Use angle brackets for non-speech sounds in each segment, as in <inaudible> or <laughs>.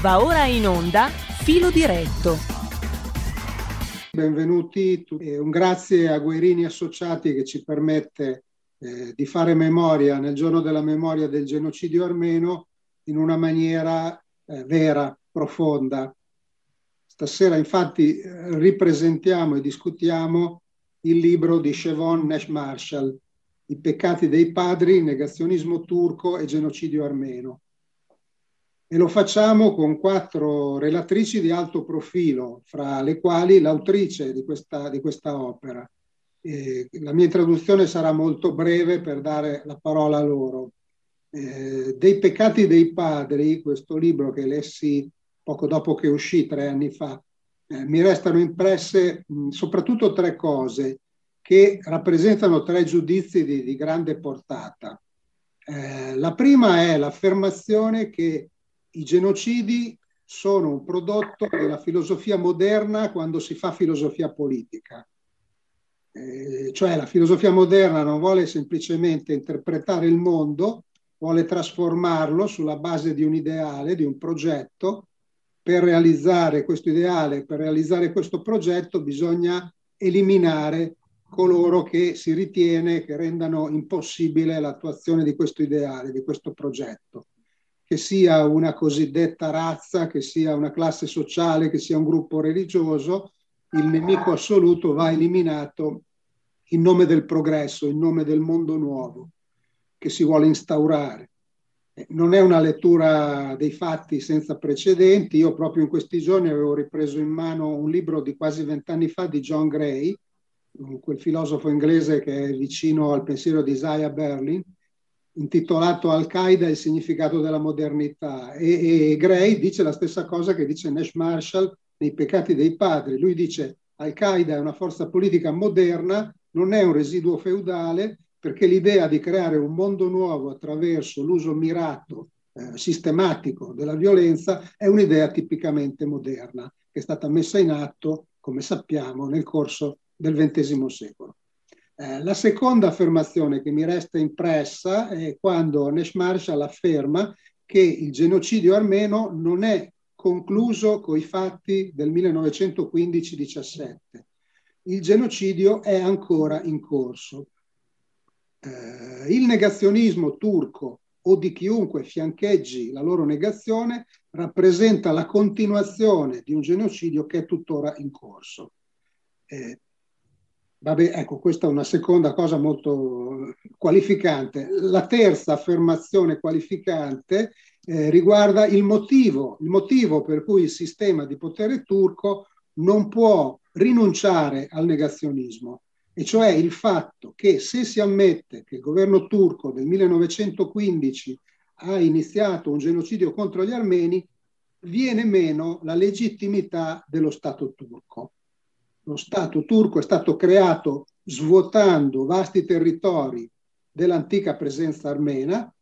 Va ora in onda Filo Diretto. Benvenuti un grazie a Guerini Associati che ci permette eh, di fare memoria nel giorno della memoria del genocidio armeno in una maniera eh, vera, profonda. Stasera infatti eh, ripresentiamo e discutiamo il libro di Chevon Nash Marshall, I peccati dei padri, negazionismo turco e genocidio armeno. E lo facciamo con quattro relatrici di alto profilo, fra le quali l'autrice di questa, di questa opera. E la mia introduzione sarà molto breve per dare la parola a loro. Eh, dei peccati dei padri, questo libro che lessi poco dopo che uscì tre anni fa, eh, mi restano impresse mh, soprattutto tre cose che rappresentano tre giudizi di, di grande portata. Eh, la prima è l'affermazione che i genocidi sono un prodotto della filosofia moderna quando si fa filosofia politica. Eh, cioè la filosofia moderna non vuole semplicemente interpretare il mondo, vuole trasformarlo sulla base di un ideale, di un progetto. Per realizzare questo ideale, per realizzare questo progetto bisogna eliminare coloro che si ritiene che rendano impossibile l'attuazione di questo ideale, di questo progetto che sia una cosiddetta razza, che sia una classe sociale, che sia un gruppo religioso, il nemico assoluto va eliminato in nome del progresso, in nome del mondo nuovo che si vuole instaurare. Eh, non è una lettura dei fatti senza precedenti. Io proprio in questi giorni avevo ripreso in mano un libro di quasi vent'anni fa di John Gray, quel filosofo inglese che è vicino al pensiero di Isaiah Berlin, intitolato Al-Qaeda e il significato della modernità e, e, Gray dice la stessa cosa che dice Nash Marshall nei peccati dei padri. Lui dice Al-Qaeda è una forza politica moderna, non è un residuo feudale perché l'idea di creare un mondo nuovo attraverso l'uso mirato, eh, sistematico della violenza è un'idea tipicamente moderna che è stata messa in atto, come sappiamo, nel corso del XX secolo. Eh, la seconda affermazione che mi resta impressa è quando Nash Marshall afferma che il genocidio armeno non è concluso con i fatti del 1915-17. Il genocidio è ancora in corso. Eh, il negazionismo turco o di chiunque fiancheggi la loro negazione rappresenta la continuazione di un genocidio che è tuttora in corso. Eh, Vabbè, ecco, questa è una seconda cosa molto qualificante. La terza affermazione qualificante eh, riguarda il motivo, il motivo per cui il sistema di potere turco non può rinunciare al negazionismo, e cioè il fatto che se si ammette che il governo turco del 1915 ha iniziato un genocidio contro gli armeni, viene meno la legittimità dello Stato turco lo Stato turco è stato creato svuotando vasti territori dell'antica presenza armena,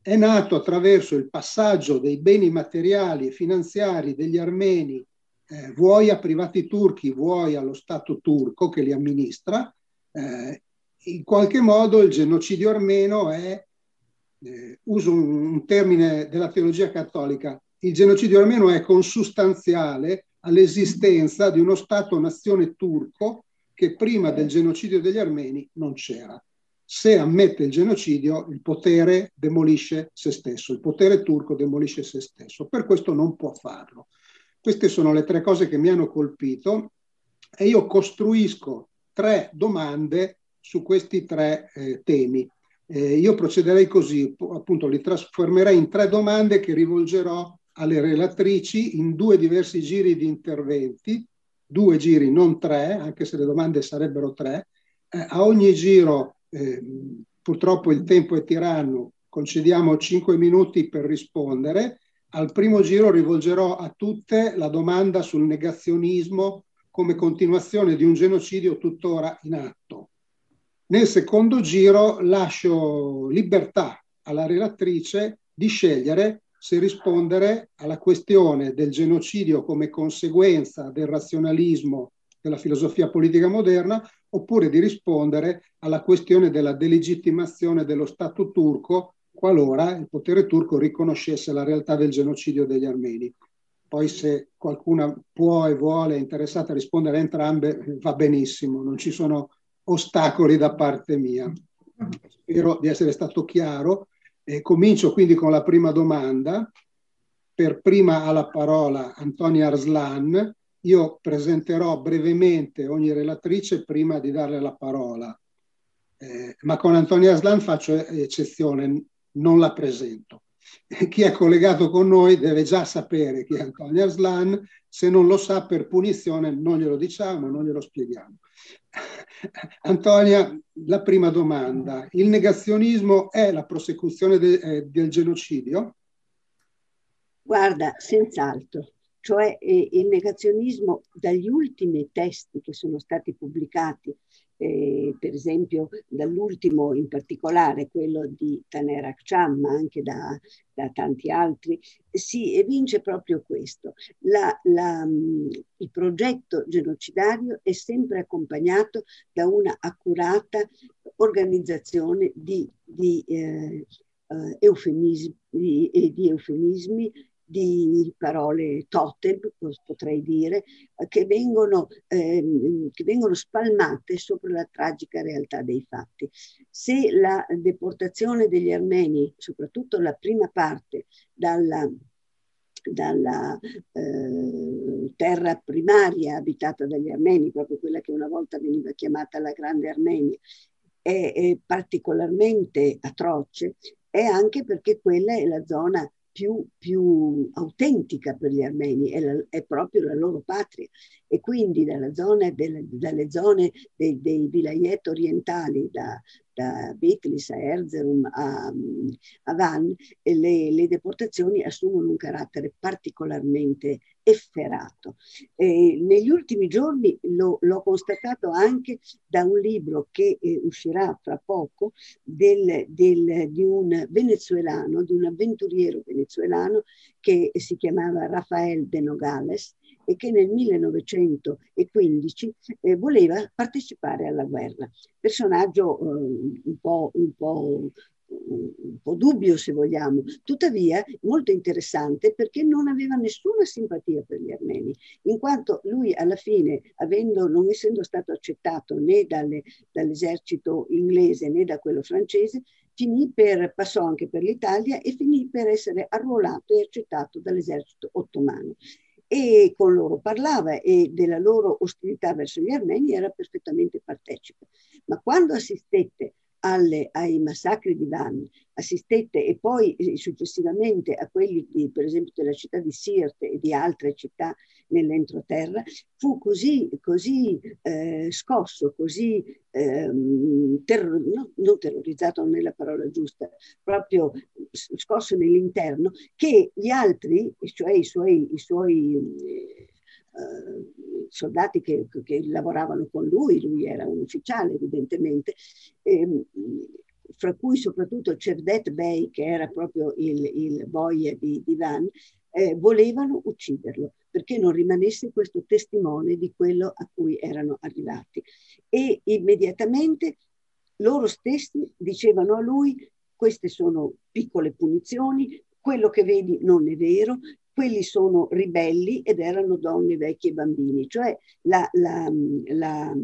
è nato attraverso il passaggio dei beni materiali e finanziari degli armeni, eh, vuoi a privati turchi, vuoi allo Stato turco che li amministra. Eh, in qualche modo il genocidio armeno è, eh, uso un, un termine della teologia cattolica, il genocidio armeno è consustanziale all'esistenza di uno Stato-nazione turco che prima del genocidio degli armeni non c'era. Se ammette il genocidio, il potere demolisce se stesso, il potere turco demolisce se stesso, per questo non può farlo. Queste sono le tre cose che mi hanno colpito e io costruisco tre domande su questi tre eh, temi. Eh, io procederei così, appunto li trasformerei in tre domande che rivolgerò alle relatrici in due diversi giri di interventi, due giri, non tre, anche se le domande sarebbero tre. Eh, a ogni giro, eh, purtroppo il tempo è tiranno, concediamo cinque minuti per rispondere. Al primo giro rivolgerò a tutte la domanda sul negazionismo come continuazione di un genocidio tuttora in atto. Nel secondo giro lascio libertà alla relatrice di scegliere se rispondere alla questione del genocidio come conseguenza del razionalismo della filosofia politica moderna oppure di rispondere alla questione della delegittimazione dello Stato turco qualora il potere turco riconoscesse la realtà del genocidio degli armeni. Poi se qualcuna può e vuole, è interessata a rispondere a entrambe, va benissimo, non ci sono ostacoli da parte mia. Spero di essere stato chiaro. Eh, comincio quindi con la prima domanda. Per prima ha la parola Antonia Arslan. Io presenterò brevemente ogni relatrice prima di darle la parola. Eh, ma con Antonia Arslan faccio eccezione, non la presento. Chi è collegato con noi deve già sapere chi è Antonio Arslan, se non lo sa per punizione non glielo diciamo, non glielo spieghiamo. <laughs> Antonia, la prima domanda. Il negazionismo è la prosecuzione de, eh, del genocidio? Guarda, senz'altro. Cioè eh, il negazionismo dagli ultimi testi che sono stati pubblicati eh, per esempio dall'ultimo in particolare, quello di Taner Akcham, ma anche da, da, tanti altri, si evince proprio questo. La, la, il progetto genocidario è sempre accompagnato da una accurata organizzazione di, di eh, eh, eufemismi, di, di eufemismi di parole totem, potrei dire, che vengono, ehm, che vengono spalmate sopra la tragica realtà dei fatti. Se la deportazione degli armeni, soprattutto la prima parte, dalla dalla eh, terra primaria abitata dagli armeni, proprio quella che una volta veniva chiamata la Grande Armenia, è, è particolarmente atroce, è anche perché quella è la zona più, più autentica per gli armeni, è, la, è, proprio la loro patria. E quindi zone, delle, dalle zone dei, dei vilayet orientali, da, da Bitlis a Erzurum a, a Van, le, le, deportazioni assumono un carattere particolarmente efferato. E negli ultimi giorni lo, l'ho constatato anche da un libro che eh, uscirà fra poco del, del, di un venezuelano, di un avventuriero venezuelano che si chiamava Rafael de Nogales e che nel 1915 eh, voleva partecipare alla guerra. Personaggio eh, un, po', un, po', un po' dubbio se vogliamo, tuttavia molto interessante perché non aveva nessuna simpatia per gli armeni, in quanto lui alla fine, avendo, non essendo stato accettato né dalle, dall'esercito inglese né da quello francese, finì per, passò anche per l'Italia e finì per essere arruolato e accettato dall'esercito ottomano e con loro parlava e della loro ostilità verso gli armeni era perfettamente partecipe. Ma quando assistette alle, ai massacri di Van, assistette e poi eh, successivamente a quelli di, per esempio della città di Sirte e di altre città nell'entroterra, fu così, così eh, scosso, così ehm, terror, no, non terrorizzato non è la parola giusta, proprio scosso nell'interno, che gli altri, cioè i suoi, i suoi eh, soldati che, che, lavoravano con lui, lui era un ufficiale evidentemente, ehm, fra cui soprattutto Cevdet Bey, che era proprio il, il boia di, di Van, eh, volevano ucciderlo perché non rimanesse questo testimone di quello a cui erano arrivati. E immediatamente loro stessi dicevano a lui queste sono piccole punizioni, quello che vedi non è vero, quelli sono ribelli ed erano donne, vecchie e bambini, cioè la, la, la,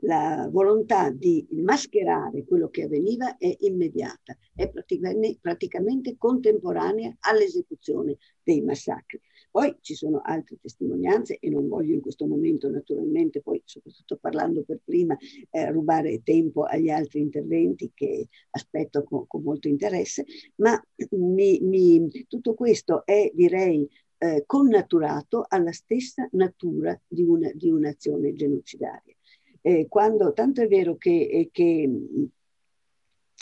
la volontà di mascherare quello che avveniva è immediata, è praticamente, praticamente contemporanea all'esecuzione dei massacri. Poi ci sono altre testimonianze e non voglio in questo momento naturalmente, poi soprattutto parlando per prima, eh, rubare tempo agli altri interventi che aspetto con, con molto interesse, ma mi, mi, tutto questo è direi eh, connaturato alla stessa natura di, una, di un'azione genocidaria. Eh, quando, tanto è vero che, eh, che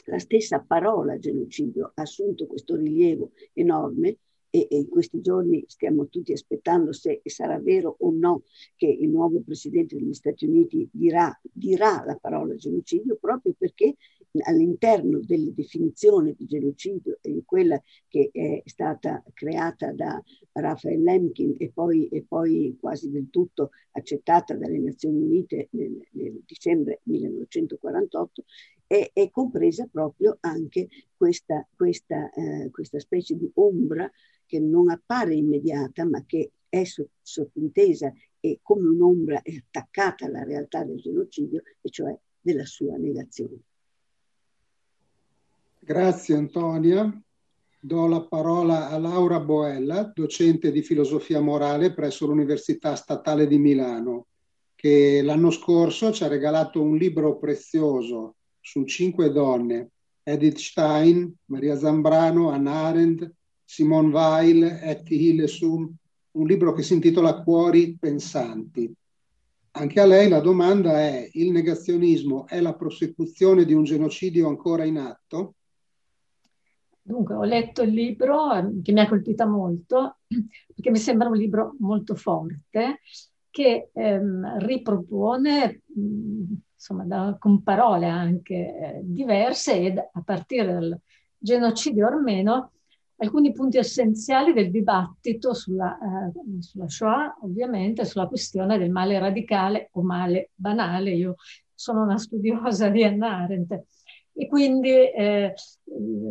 la stessa parola genocidio ha assunto questo rilievo enorme, e, e in questi giorni stiamo tutti aspettando se sarà vero o no che il nuovo presidente degli Stati Uniti dirà, dirà la parola genocidio proprio perché all'interno della definizione di genocidio e quella che è stata creata da Raphael Lemkin e poi, e poi quasi del tutto accettata dalle Nazioni Unite nel, nel dicembre 1948, è, è, compresa proprio anche questa, questa, eh, questa specie di ombra che non appare immediata ma che è sottintesa e come un'ombra è attaccata alla realtà del genocidio, e cioè della sua negazione. Grazie Antonia. Do la parola a Laura Boella, docente di filosofia morale presso l'Università Statale di Milano, che l'anno scorso ci ha regalato un libro prezioso su cinque donne, Edith Stein, Maria Zambrano, Anna Arendt, Simone Weil, Etty Hillesum, un libro che si intitola Cuori pensanti. Anche a lei la domanda è, il negazionismo è la prosecuzione di un genocidio ancora in atto? Dunque, ho letto il libro che mi ha colpita molto, perché mi sembra un libro molto forte, che ehm, ripropone, insomma, da, con parole anche eh, diverse, ed a partire dal genocidio armeno, alcuni punti essenziali del dibattito sulla, eh, sulla, Shoah, ovviamente, sulla questione del male radicale o male banale. Io sono una studiosa di Anna Arendt e quindi eh,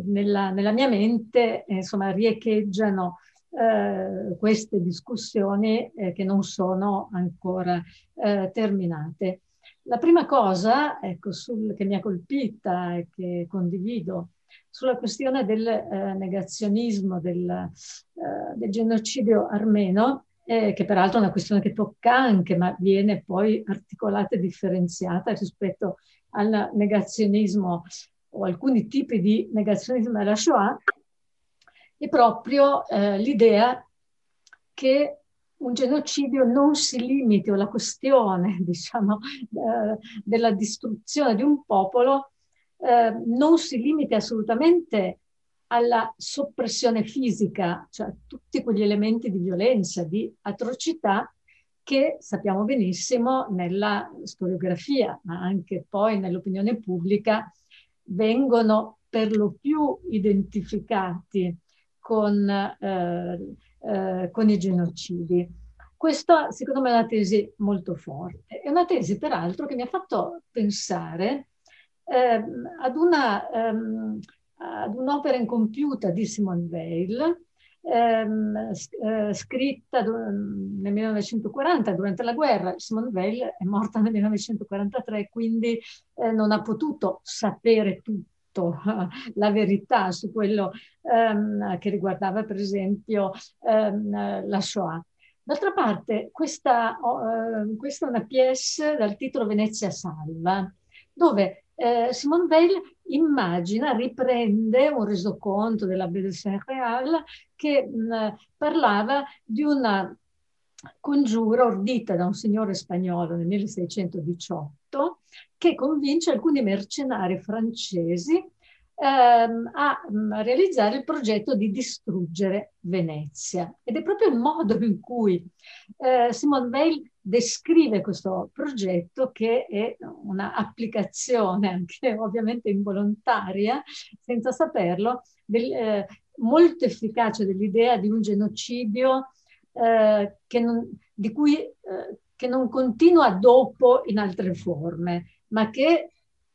nella, nella, mia mente eh, insomma, riecheggiano eh, queste discussioni eh, che non sono ancora eh, terminate. La prima cosa ecco, sul, che mi ha colpita e che condivido sulla questione del eh, negazionismo, del, eh, del, genocidio armeno, che peraltro è una questione che tocca anche, ma viene poi articolata e differenziata rispetto al negazionismo o alcuni tipi di negazionismo della Shoah, è proprio eh, l'idea che un genocidio non si limiti, o la questione, <laughs> diciamo, eh, della distruzione di un popolo eh, non si limiti assolutamente alla soppressione fisica, cioè tutti quegli elementi di violenza, di atrocità che sappiamo benissimo nella storiografia, ma anche poi nell'opinione pubblica, vengono per lo più identificati con, eh, eh, con i genocidi. Questa secondo me è una tesi molto forte, è una tesi peraltro che mi ha fatto pensare eh, ad, una, ehm, ad, un'opera incompiuta di Simone Weil, ehm, eh, scritta nel 1940 durante la guerra. Simone Weil è morta nel 1943, quindi eh, non ha potuto sapere tutto <laughs> la verità su quello ehm, che riguardava per esempio ehm, la Shoah. D'altra parte, questa, oh, eh, questa è una pièce dal titolo Venezia salva, dove eh, Simone Weil immagina, riprende un resoconto della Baie Saint-Réal che mh, parlava di una congiura ordita da un signore spagnolo nel 1618 che convince alcuni mercenari francesi ehm, a, a, realizzare il progetto di distruggere Venezia. Ed è proprio il modo in cui eh, Simone Weil descrive questo progetto che è un'applicazione anche <laughs> ovviamente involontaria, senza saperlo, del, eh, molto efficace dell'idea di un genocidio eh, che non, cui, eh, che non continua dopo in altre forme, ma che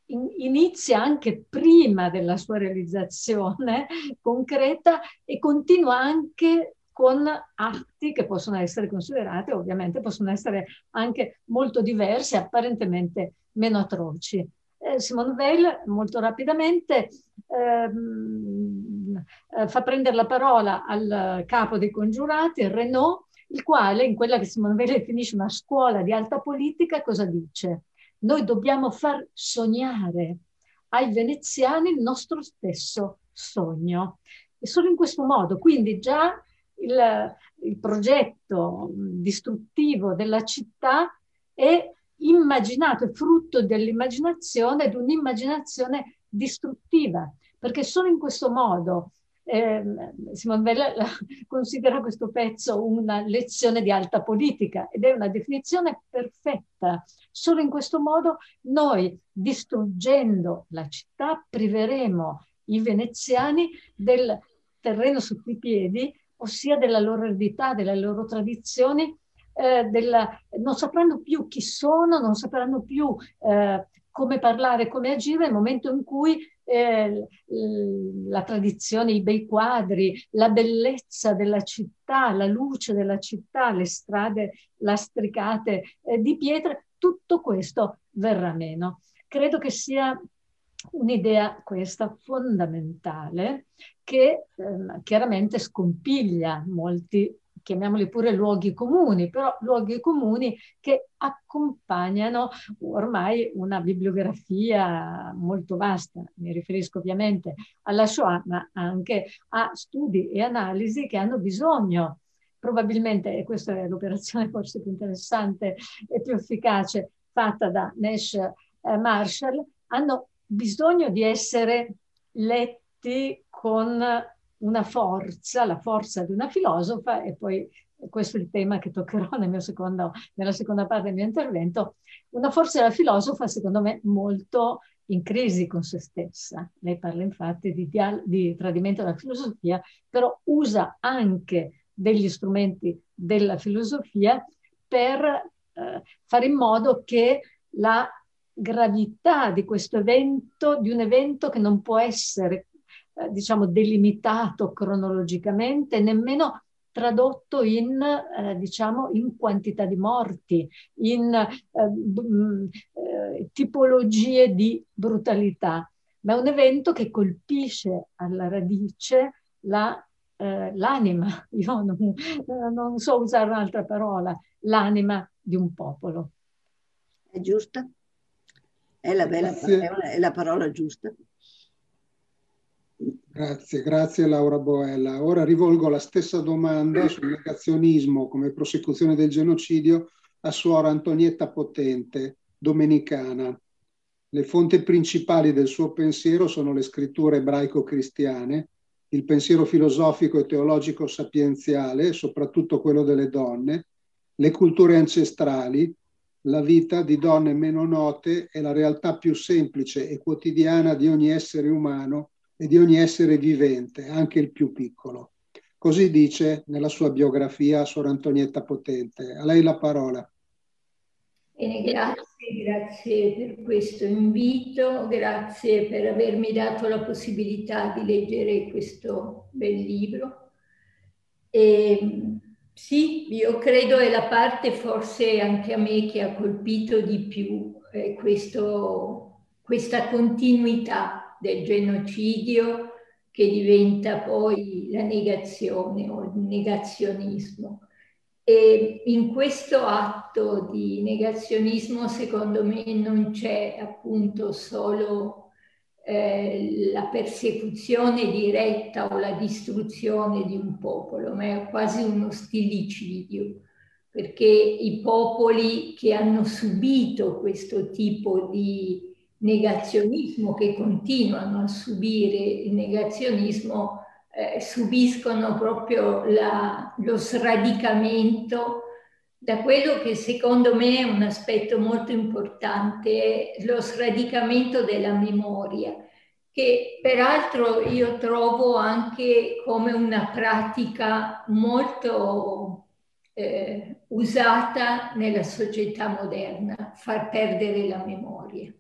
in, inizia anche prima della sua realizzazione <laughs> concreta e continua anche con atti che possono essere considerati, ovviamente possono essere anche molto diversi, apparentemente meno atroci. Eh, Simone Weil molto rapidamente ehm, eh, fa prendere la parola al capo dei congiurati, Renaud, il quale in quella che Simone Weil definisce una scuola di alta politica cosa dice? Noi dobbiamo far sognare ai veneziani il nostro stesso sogno. E solo in questo modo, quindi già il, il progetto distruttivo della città è immaginato, è frutto dell'immaginazione, di un'immaginazione distruttiva, perché solo in questo modo eh, Simone Veil <laughs> considera questo pezzo una lezione di alta politica ed è una definizione perfetta. Solo in questo modo noi, distruggendo la città, priveremo i veneziani del terreno sotto i piedi, ossia della loro eredità, delle loro tradizioni, eh, della, non sapranno più chi sono, non sapranno più eh, come parlare, come agire nel momento in cui eh, la tradizione, i bei quadri, la bellezza della città, la luce della città, le strade lastricate eh, di pietre, tutto questo verrà meno. Credo che sia un'idea questa fondamentale che eh, chiaramente scompiglia molti chiamiamoli pure luoghi comuni, però luoghi comuni che accompagnano ormai una bibliografia molto vasta. Mi riferisco ovviamente alla Shoah, ma anche a studi e analisi che hanno bisogno probabilmente, e questa è l'operazione forse più interessante e più efficace fatta da Nash eh, Marshall, hanno bisogno di essere letti con una forza, la forza di una filosofa, e poi questo è il tema che toccherò nel secondo, nella seconda parte del mio intervento, una forza della filosofa secondo me molto in crisi con se stessa. Lei parla infatti di, di tradimento della filosofia, però usa anche degli strumenti della filosofia per eh, fare in modo che la gravità di questo evento, di un evento che non può essere eh, diciamo, delimitato cronologicamente, nemmeno tradotto in, eh, diciamo, in quantità di morti, in eh, eh, tipologie di brutalità, ma è un evento che colpisce alla radice la, eh, l'anima, <laughs> io non, non, so usare un'altra parola, l'anima di un popolo. È giusta? È la, bella, è la parola giusta? Grazie, grazie Laura Boella. Ora rivolgo la stessa domanda sul negazionismo come prosecuzione del genocidio a suora Antonietta Potente, domenicana. Le fonti principali del suo pensiero sono le scritture ebraico-cristiane, il pensiero filosofico e teologico sapienziale, soprattutto quello delle donne, le culture ancestrali, la vita di donne meno note e la realtà più semplice e quotidiana di ogni essere umano e di ogni essere vivente, anche il più piccolo. Così dice nella sua biografia Sor Antonietta Potente. A lei la parola. Bene, grazie, grazie per questo invito, grazie per avermi dato la possibilità di leggere questo bel libro. E, sì, io credo è la parte forse anche a me che ha colpito di più eh, questo, questa continuità del genocidio che diventa poi la negazione o il negazionismo. E in questo atto di negazionismo, secondo me, non c'è appunto solo eh, la persecuzione diretta o la distruzione di un popolo, ma è quasi uno stillicidio, perché i popoli che hanno subito questo tipo di negazionismo, che continuano a subire il negazionismo, eh, subiscono proprio la, lo sradicamento da quello che secondo me è un aspetto molto importante, lo sradicamento della memoria, che peraltro io trovo anche come una pratica molto eh, usata nella società moderna, far perdere la memoria.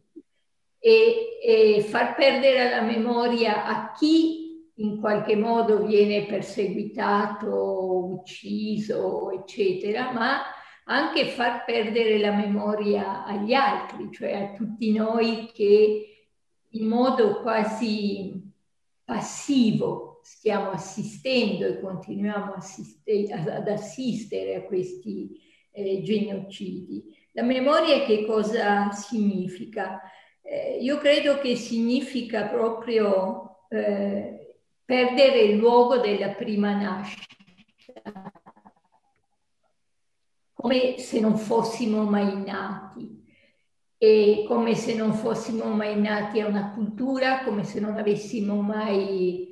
E, e far perdere la memoria a chi in qualche modo viene perseguitato, ucciso, eccetera, ma anche far perdere la memoria agli altri, cioè a tutti noi che in modo quasi passivo stiamo assistendo e continuiamo assiste, ad assistere a questi eh, genocidi. La memoria che cosa significa? Eh, io credo che significa proprio eh, perdere il luogo della prima nascita, come se non fossimo mai nati e come se non fossimo mai nati a una cultura, come se non avessimo mai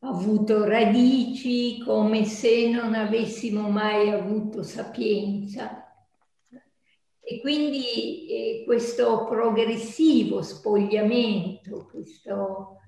avuto radici, come se non avessimo mai avuto sapienza. E quindi eh, questo progressivo spogliamento, questo,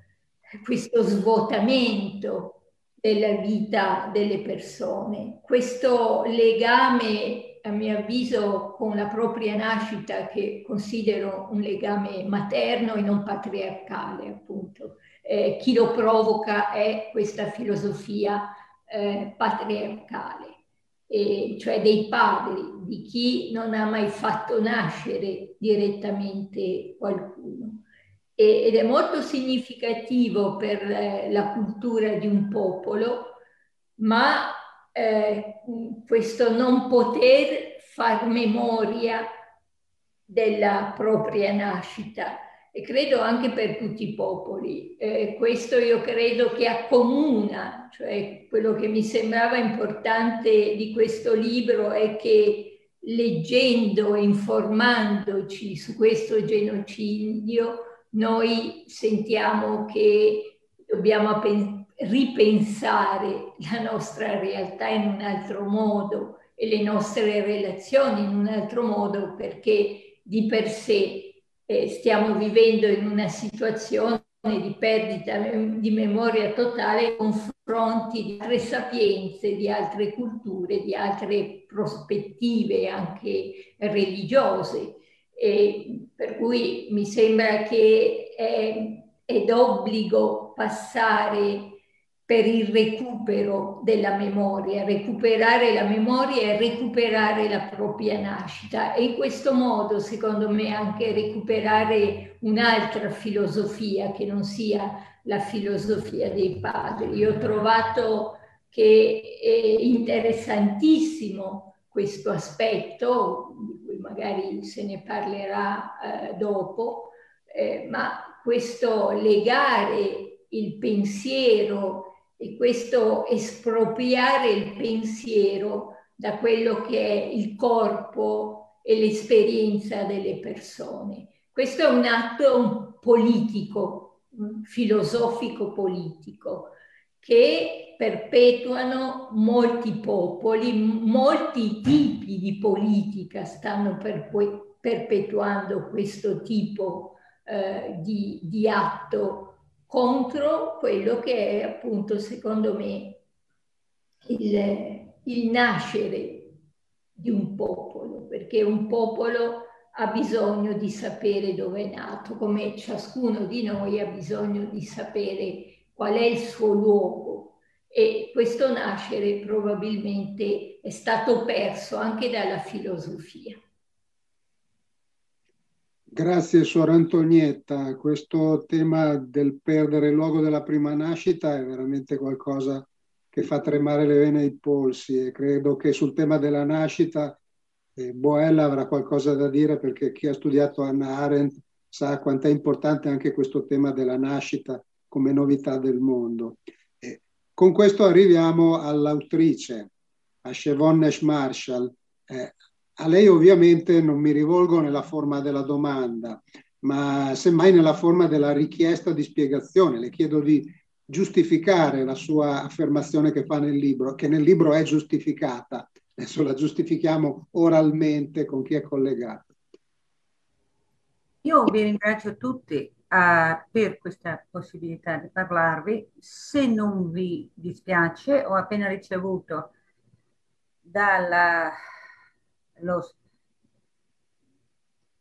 questo svuotamento della vita delle persone, questo legame, a mio avviso, con la propria nascita, che considero un legame materno e non patriarcale, appunto, eh, chi lo provoca è questa filosofia eh, patriarcale, e cioè dei padri, di chi non ha mai fatto nascere direttamente qualcuno. E, ed è molto significativo per eh, la cultura di un popolo, ma eh, questo non poter far memoria della propria nascita e credo anche per tutti i popoli. Eh, questo io credo che accomuna, cioè quello che mi sembrava importante di questo libro è che leggendo e informandoci su questo genocidio, noi sentiamo che dobbiamo ripensare la nostra realtà in un altro modo e le nostre relazioni in un altro modo perché di per sé eh, stiamo vivendo in una situazione di perdita di memoria totale confronti di altre sapienze, di altre culture, di altre prospettive anche religiose. E per cui mi sembra che è, è d'obbligo passare per il recupero della memoria. Recuperare la memoria è recuperare la propria nascita e in questo modo, secondo me, anche recuperare un'altra filosofia che non sia la filosofia dei padri. Io ho trovato che è interessantissimo questo aspetto, di cui magari se ne parlerà eh, dopo, eh, ma questo legare il pensiero e questo espropriare il pensiero da quello che è il corpo e l'esperienza delle persone. Questo è un atto politico, filosofico politico, che perpetuano molti popoli, molti tipi di politica stanno perpetuando questo tipo eh, di, di atto contro quello che è appunto secondo me il, il nascere di un popolo, perché un popolo ha bisogno di sapere dove è nato, come ciascuno di noi ha bisogno di sapere qual è il suo luogo. E questo nascere probabilmente è stato perso anche dalla filosofia. Grazie Suor Antonietta, questo tema del perdere il luogo della prima nascita è veramente qualcosa che fa tremare le vene ai polsi e credo che sul tema della nascita eh, Boella avrà qualcosa da dire perché chi ha studiato Anna Arendt sa quanto è importante anche questo tema della nascita come novità del mondo. E con questo arriviamo all'autrice, a Nash Marshall. Eh, a lei ovviamente non mi rivolgo nella forma della domanda, ma semmai nella forma della richiesta di spiegazione. Le chiedo di giustificare la sua affermazione che fa nel libro, che nel libro è giustificata. Adesso la giustifichiamo oralmente con chi è collegato. Io vi ringrazio tutti uh, per questa possibilità di parlarvi. Se non vi dispiace, ho appena ricevuto dalla lo,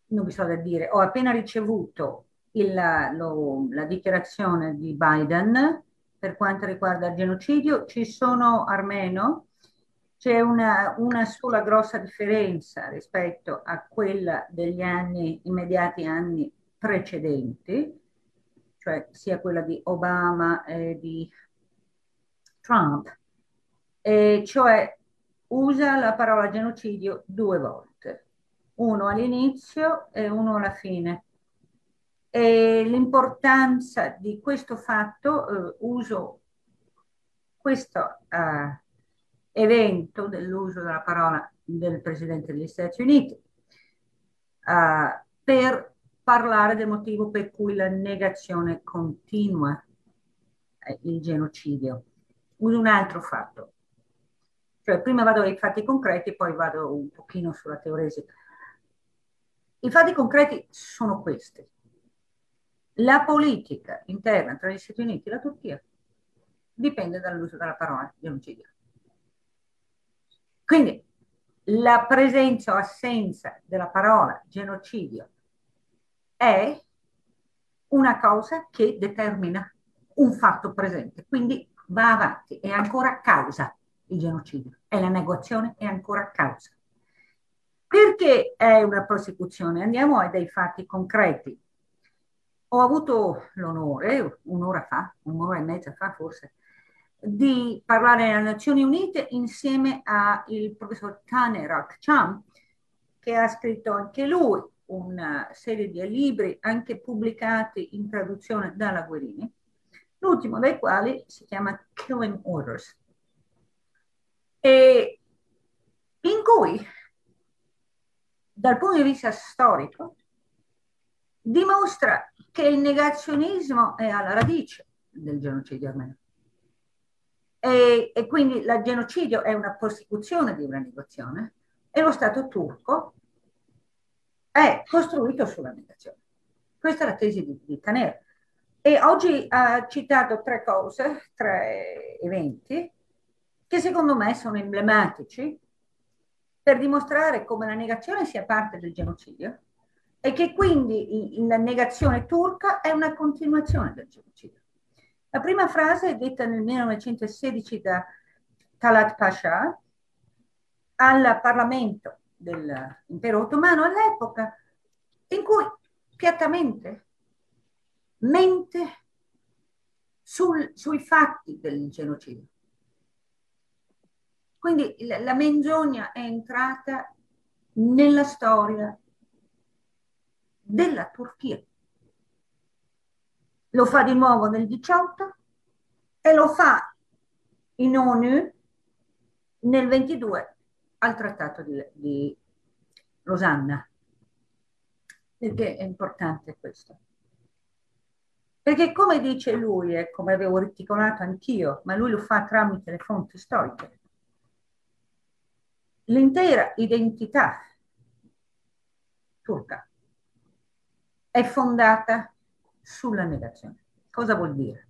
non vi so da dire, ho appena ricevuto il, lo, la dichiarazione di Biden per quanto riguarda il genocidio, ci sono armeno, c'è una, una sola grossa differenza rispetto a quella degli anni, immediati anni precedenti, cioè sia quella di Obama e di Trump, e cioè usa la parola genocidio due volte, uno all'inizio e uno alla fine. E l'importanza di questo fatto, eh, uso questo eh, evento dell'uso della parola del Presidente degli Stati Uniti eh, per parlare del motivo per cui la negazione continua il genocidio. Uso un altro fatto. Cioè, prima vado ai fatti concreti, poi vado un pochino sulla teoresia. I fatti concreti sono questi. La politica interna tra gli Stati Uniti e la Turchia dipende dall'uso della parola genocidio. Quindi la presenza o assenza della parola genocidio è una cosa che determina un fatto presente, quindi va avanti, è ancora causa il genocidio, è la negoziazione, è ancora causa. Perché è una prosecuzione? Andiamo a dei fatti concreti. Ho avuto l'onore, un'ora fa, un'ora e mezza fa forse, di parlare alle Nazioni Unite insieme al professor Taner Akcham, che ha scritto anche lui una serie di libri, anche pubblicati in traduzione dalla Guerini, l'ultimo dei quali si chiama Killing Orders, e in cui, dal punto di vista storico, dimostra che il negazionismo è alla radice del genocidio armeno. E, e quindi il genocidio è una prosecuzione di una negazione e lo Stato turco è costruito sulla negazione. Questa è la tesi di, di Taner. E oggi ha citato tre cose, tre eventi, che secondo me sono emblematici per dimostrare come la negazione sia parte del genocidio e che quindi la negazione turca è una continuazione del genocidio. La prima frase è detta nel 1916 da Talat Pasha al Parlamento dell'impero ottomano all'epoca, in cui piattamente mente sul, sui fatti del genocidio. Quindi la, menzogna è entrata nella storia della Turchia. Lo fa di nuovo nel 18 e lo fa in ONU nel 22 al trattato di, di Losanna. Perché è importante questo? Perché come dice lui, e come avevo reticolato anch'io, ma lui lo fa tramite le fonti storiche, l'intera identità turca è fondata sulla negazione. Cosa vuol dire?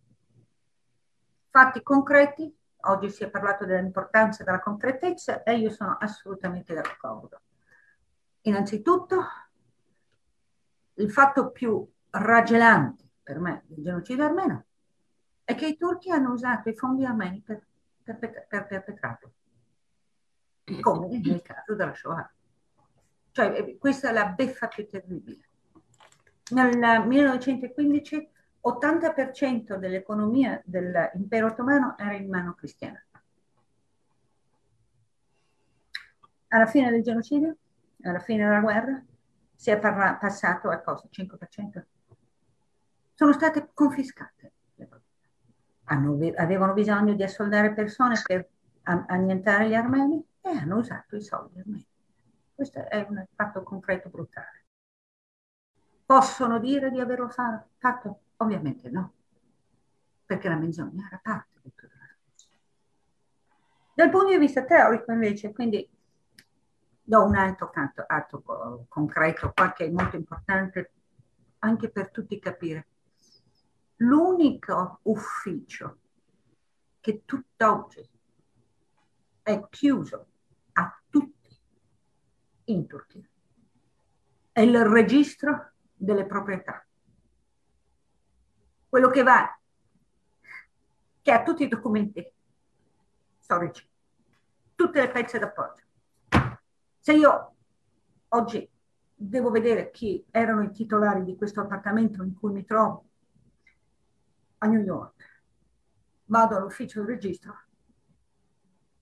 Fatti concreti Oggi si è parlato dell'importanza della concretezza e io sono assolutamente d'accordo. Innanzitutto, il fatto più raggelante per me del genocidio armeno è che i turchi hanno usato i fondi armeni per, per, per perpetrarlo, come nel caso della Shoah. Cioè, eh, questa è la beffa più terribile. Nel 1915 80% dell'economia dell'impero ottomano era in mano cristiana. Alla fine del genocidio, alla fine della guerra, si è passato a cosa? 5%? Sono state confiscate. Hanno, avevano bisogno di assoldare persone per annientare gli armeni e hanno usato i soldi armeni. Questo è un fatto concreto brutale. Possono dire di averlo fatto? Ovviamente no, perché la menzogna era parte di tutto Dal punto di vista teorico invece, quindi do un altro canto, atto concreto qua che è molto importante anche per tutti capire. L'unico ufficio che tutt'oggi è chiuso a tutti in Turchia è il registro delle proprietà quello che va, che ha tutti i documenti storici, tutte le pezze d'appoggio. Se io oggi devo vedere chi erano i titolari di questo appartamento in cui mi trovo a New York, vado all'ufficio del registro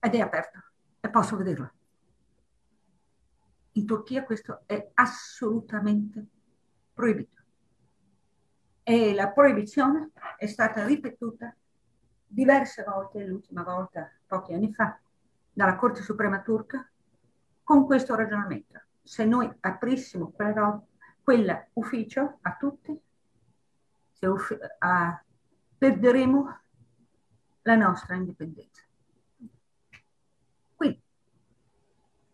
ed è aperto e posso vederlo. In Turchia questo è assolutamente proibito e la proibizione è stata ripetuta diverse volte, l'ultima volta pochi anni fa, dalla Corte Suprema turca con questo ragionamento. Se noi aprissimo quell'ufficio a tutti, perderemo la nostra indipendenza. Quindi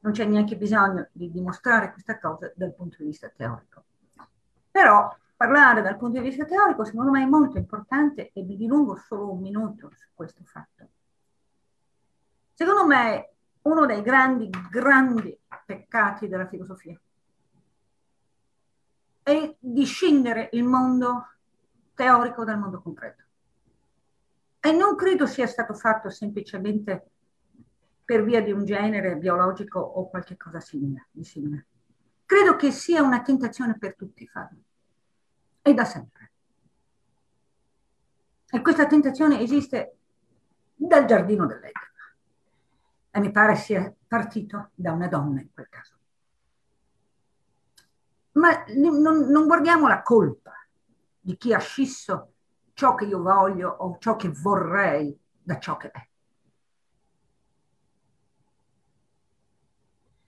non c'è neanche bisogno di dimostrare questa cosa dal punto di vista teorico. Però parlare dal punto di vista teorico secondo me è molto importante e vi dilungo solo un minuto su questo fatto. Secondo me uno dei grandi, grandi peccati della filosofia è discindere il mondo teorico dal mondo concreto. E non credo sia stato fatto semplicemente per via di un genere biologico o qualche cosa simile, di simile. Credo che sia una tentazione per tutti farlo e da sempre. E questa tentazione esiste dal giardino dell'Eden. E mi pare sia partito da una donna in quel caso. Ma non, non guardiamo la colpa di chi ha scisso ciò che io voglio o ciò che vorrei da ciò che è.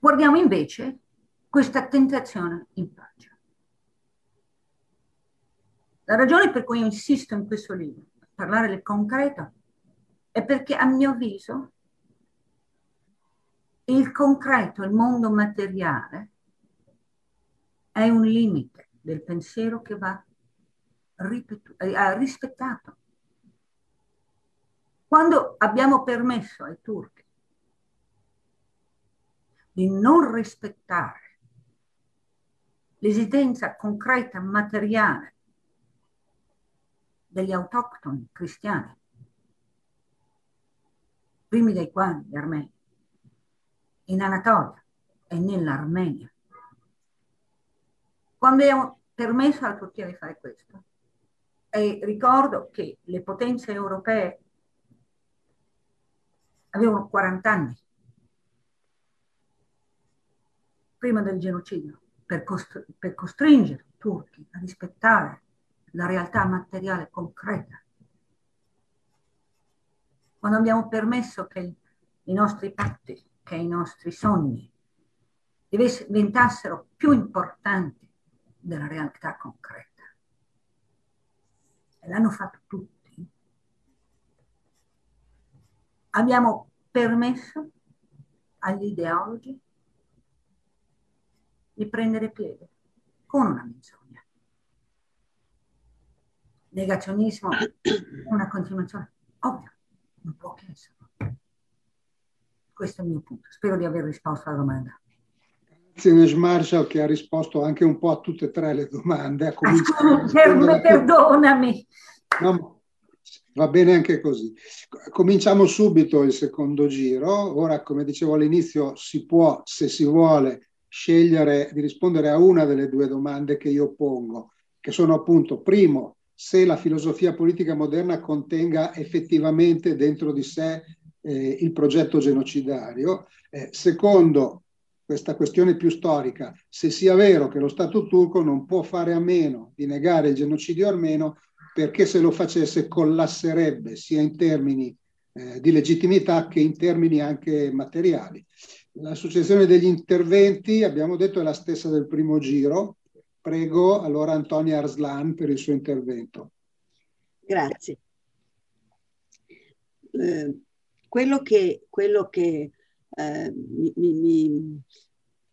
Guardiamo invece questa tentazione in pace. La ragione per cui insisto in questo libro, a parlare del concreto, è perché a mio avviso il concreto, il mondo materiale, è un limite del pensiero che va eh, rispettato. Quando abbiamo permesso ai turchi di non rispettare l'esigenza concreta materiale degli autoctoni cristiani, primi dei quali gli armeni, in Anatolia e nell'Armenia. Quando abbiamo permesso alla Turchia di fare questo, e ricordo che le potenze europee avevano 40 anni prima del genocidio per, costr- per costringere i turchi a rispettare la realtà materiale concreta. Quando abbiamo permesso che i nostri patti, che i nostri sogni diventassero più importanti della realtà concreta. E l'hanno fatto tutti. Abbiamo permesso agli ideologi di prendere piede con una menzogna negazionismo una continuazione? Ovvio, non può che essere. Questo è il mio punto. Spero di aver risposto alla domanda. Grazie Nesh Marshall che ha risposto anche un po' a tutte e tre le domande. Ah, per, perdonami. No, va bene anche così. Cominciamo subito il secondo giro. Ora, come dicevo all'inizio, si può, se si vuole, scegliere di rispondere a una delle due domande che io pongo, che sono appunto, primo, se la filosofia politica moderna contenga effettivamente dentro di sé eh, il progetto genocidario. Eh, secondo, questa questione più storica, se sia vero che lo Stato turco non può fare a meno di negare il genocidio armeno perché se lo facesse collasserebbe sia in termini eh, di legittimità che in termini anche materiali. La successione degli interventi, abbiamo detto, è la stessa del primo giro, Prego allora Antonia Arslan per il suo intervento. Grazie. Eh, quello che, quello che eh, mi, mi,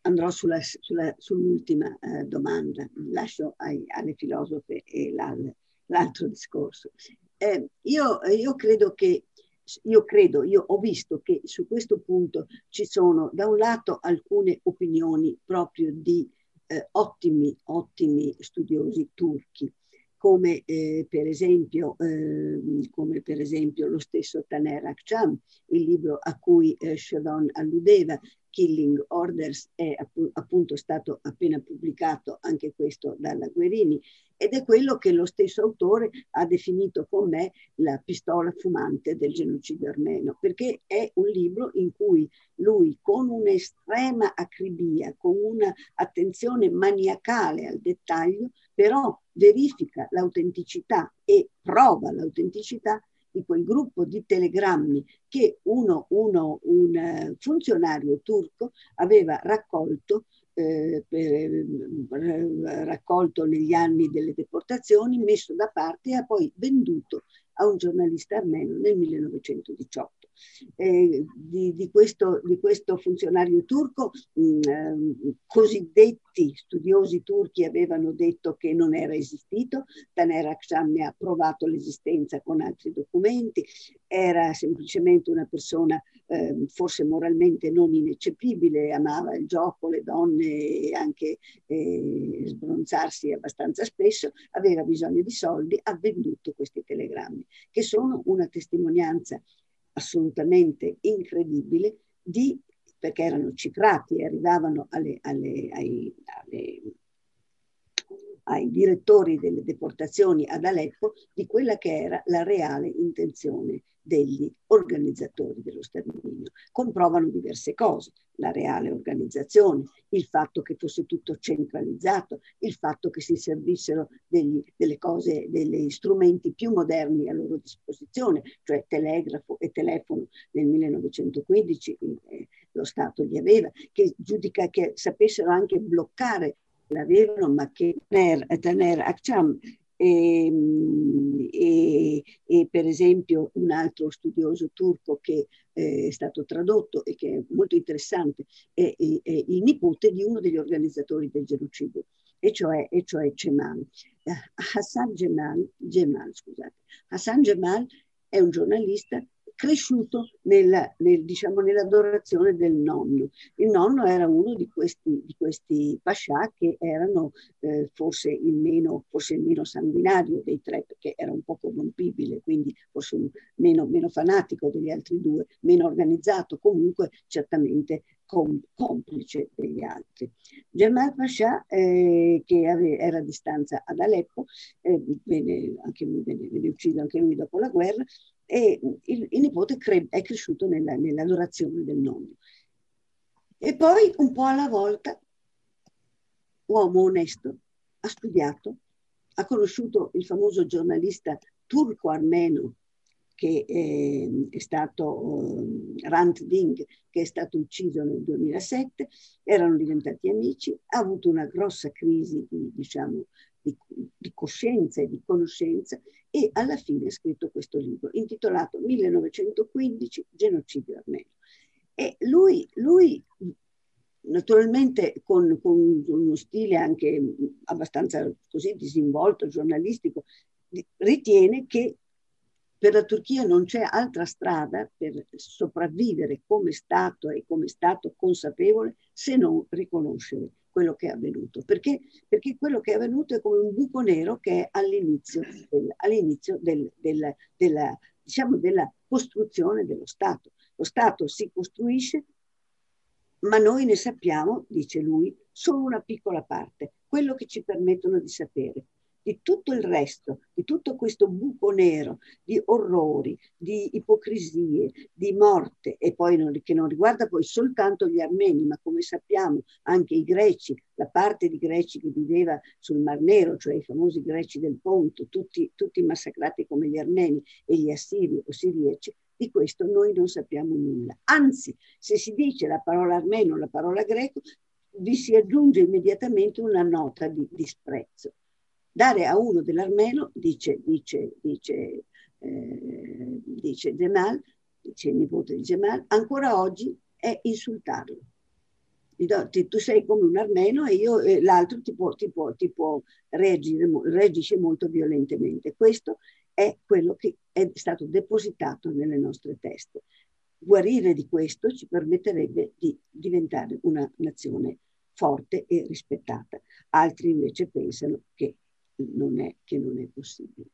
andrò sulla, sulla, sull'ultima eh, domanda, lascio ai, alle filosofe e l'altro discorso. Eh, io, io credo che io credo, io ho visto che su questo punto ci sono da un lato alcune opinioni proprio di eh, ottimi, ottimi studiosi turchi, come, eh, per esempio, eh, come per esempio lo stesso Taner Akçam, il libro a cui eh, Shodon alludeva, Killing Orders, è appunto stato appena pubblicato anche questo dalla Guerini, ed è quello che lo stesso autore ha definito con me la pistola fumante del genocidio armeno, perché è un libro in cui lui con un'estrema acribia, con un'attenzione maniacale al dettaglio, però verifica l'autenticità e prova l'autenticità di quel gruppo di telegrammi che uno, uno, un eh, funzionario turco aveva raccolto eh, per, eh, raccolto negli anni delle deportazioni, messo da parte e ha poi venduto a un giornalista armeno nel 1918 eh, di, di, questo, di, questo, funzionario turco, mh, mm, eh, cosiddetti studiosi turchi avevano detto che non era esistito, Taner Aksham ne ha provato l'esistenza con altri documenti, era semplicemente una persona eh, forse moralmente non ineccepibile, amava il gioco, le donne e anche eh, sbronzarsi abbastanza spesso, aveva bisogno di soldi, ha venduto questi telegrammi, che sono una testimonianza assolutamente incredibile di, perché erano cifrati e arrivavano alle, alle, ai, alle, ai direttori delle deportazioni ad Aleppo di quella che era la reale intenzione degli organizzatori dello sterminio. Comprovano diverse cose, la reale organizzazione, il fatto che fosse tutto centralizzato, il fatto che si servissero degli, delle cose, degli strumenti più moderni a loro disposizione, cioè telegrafo e telefono nel 1915 eh, lo Stato li aveva, che giudica che sapessero anche bloccare l'avevano, ma che Taner, Taner Akcham e, ehm, e, e, per esempio un altro studioso turco che eh, è stato tradotto e che è molto interessante è, è, è il nipote di uno degli organizzatori del genocidio, e cioè, e cioè Cemal. Eh, Hassan Cemal, Cemal, scusate. Hassan Cemal è un giornalista cresciuto nella, nel, diciamo, nell'adorazione del nonno. Il nonno era uno di questi, di questi pascià che erano eh, forse, il meno, forse il meno sanguinario dei tre, perché era un po' corrompibile, quindi forse meno, meno fanatico degli altri due, meno organizzato, comunque certamente complice degli altri. Jamal Pasha, eh, che ave, era a distanza ad Aleppo, eh, venne, anche lui, venne, venne ucciso anche lui dopo la guerra, e il, il nipote cre- è cresciuto nella, nell'adorazione del nonno. E poi, un po' alla volta, uomo onesto, ha studiato, ha conosciuto il famoso giornalista turco-armeno che eh, è stato eh, Rand Ding, che è stato ucciso nel 2007, erano diventati amici, ha avuto una grossa crisi di, diciamo, di, di coscienza e di conoscenza e alla fine ha scritto questo libro intitolato 1915 Genocidio armeno. E lui, lui naturalmente con, con, uno stile anche abbastanza così disinvolto, giornalistico, ritiene che per la Turchia non c'è altra strada per sopravvivere come Stato e come Stato consapevole se non riconoscere quello che è avvenuto. Perché? Perché quello che è avvenuto è come un buco nero che è all'inizio, del, all'inizio del, del, della, diciamo della costruzione dello Stato. Lo Stato si costruisce, ma noi ne sappiamo, dice lui, solo una piccola parte, quello che ci permettono di sapere di tutto il resto, di tutto questo buco nero di orrori, di ipocrisie, di morte, e poi non, che non riguarda poi soltanto gli armeni, ma come sappiamo anche i greci, la parte di greci che viveva sul Mar Nero, cioè i famosi greci del Ponto, tutti, tutti massacrati come gli armeni e gli assiri o sirieci, di questo noi non sappiamo nulla. Anzi, se si dice la parola armeno o la parola greco, vi si aggiunge immediatamente una nota di disprezzo dare a uno dell'armeno, dice, dice, dice, eh, dice Gemal, dice il nipote di Gemal, ancora oggi è insultarlo. Tu sei come un armeno e io, eh, l'altro ti può, ti può, ti può reagire, reagisce molto violentemente. Questo è quello che è stato depositato nelle nostre teste. Guarire di questo ci permetterebbe di diventare una nazione forte e rispettata. Altri invece pensano che non è, che non è possibile,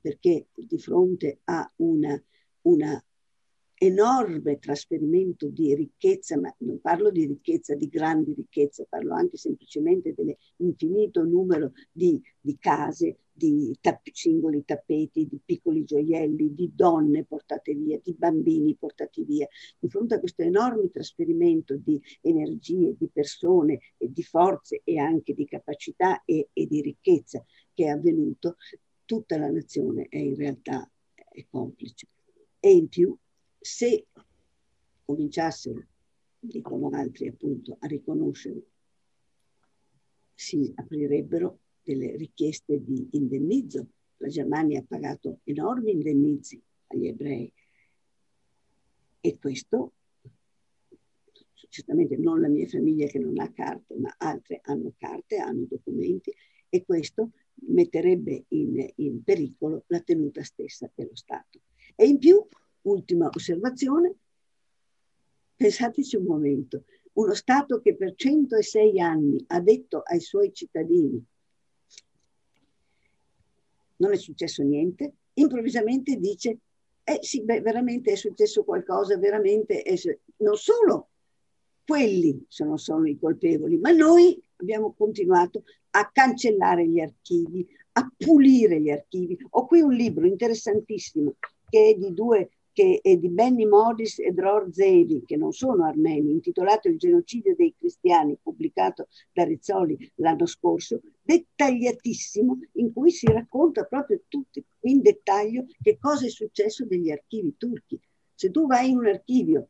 perché di fronte a una, una enorme trasferimento di ricchezza, ma non parlo di ricchezza, di grandi ricchezze, parlo anche semplicemente dell'infinito numero di, di case, di tapp- singoli tappeti, di piccoli gioielli, di donne portate via, di bambini portati via. Di fronte a questo enorme trasferimento di energie, di persone, di forze e anche di capacità e, e di ricchezza che è avvenuto, tutta la nazione è in realtà è complice. E in più, se cominciassero, dicono altri appunto, a riconoscere, si aprirebbero delle richieste di indennizzo la Germania ha pagato enormi indennizi agli ebrei e questo certamente non la mia famiglia che non ha carte, ma altre hanno carte, hanno documenti e questo metterebbe in, in pericolo la tenuta stessa dello Stato. E in più, ultima osservazione, pensateci un momento, uno Stato che per 106 anni ha detto ai suoi cittadini non è successo niente, improvvisamente dice, eh sì, beh, veramente è successo qualcosa, veramente è... Non solo quelli sono, sono i colpevoli, ma noi abbiamo continuato a cancellare gli archivi, a pulire gli archivi. Ho qui un libro interessantissimo che è di due che è di Benny Modis e Dror Zevi, che non sono armeni, intitolato Il genocidio dei cristiani, pubblicato da Rizzoli l'anno scorso, dettagliatissimo, in cui si racconta proprio tutto in dettaglio che cosa è successo degli archivi turchi. Se tu vai in un archivio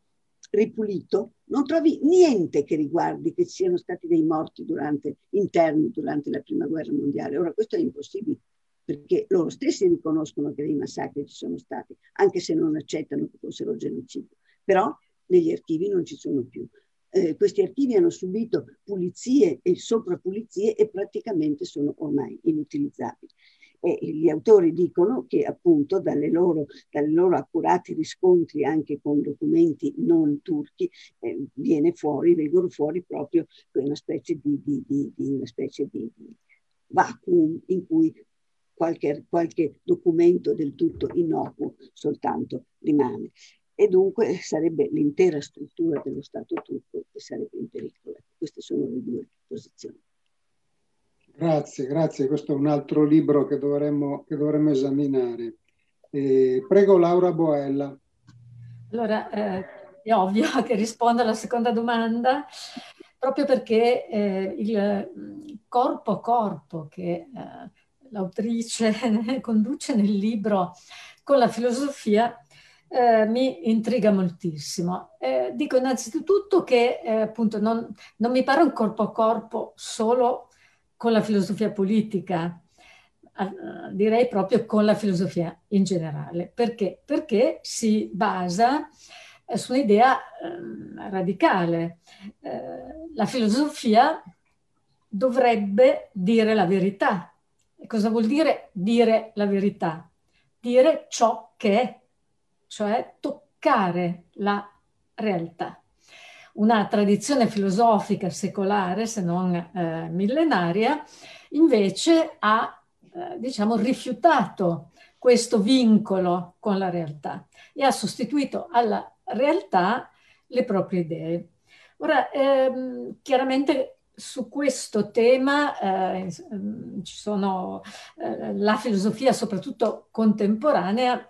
ripulito, non trovi niente che riguardi che siano stati dei morti durante, interni durante la prima guerra mondiale. Ora questo è impossibile perché loro stessi riconoscono che dei massacri ci sono stati, anche se non accettano che fossero genocidio. Però negli archivi non ci sono più. Eh, questi archivi hanno subito pulizie e soprapulizie e praticamente sono ormai inutilizzabili. E gli autori dicono che appunto dalle loro, dalle loro accurati riscontri anche con documenti non turchi eh, viene fuori, vengono fuori proprio una specie di, di, di, di una specie di, vacuum in cui qualche, qualche documento del tutto innocuo soltanto rimane. E dunque sarebbe l'intera struttura dello Stato turco che sarebbe in pericolo. Queste sono le due posizioni. Grazie, grazie. Questo è un altro libro che dovremmo, che dovremmo esaminare. Eh, prego Laura Boella. Allora, eh, è ovvio <laughs> che rispondo alla seconda domanda proprio perché eh, il corpo a corpo che eh, l'autrice <laughs> conduce nel libro con la filosofia eh, mi intriga moltissimo. Eh, dico innanzitutto che eh, appunto non, non, mi pare un corpo a corpo solo con la filosofia politica, direi proprio con la filosofia in generale. Perché? Perché si basa eh, su un'idea ehm, radicale. Eh, la filosofia dovrebbe dire la verità, cosa vuol dire dire la verità? Dire ciò che è, cioè toccare la realtà. Una tradizione filosofica secolare, se non eh, millenaria, invece ha eh, diciamo, rifiutato questo vincolo con la realtà e ha sostituito alla realtà le proprie idee. Ora, ehm, chiaramente su questo tema eh, ci sono eh, la filosofia, soprattutto contemporanea,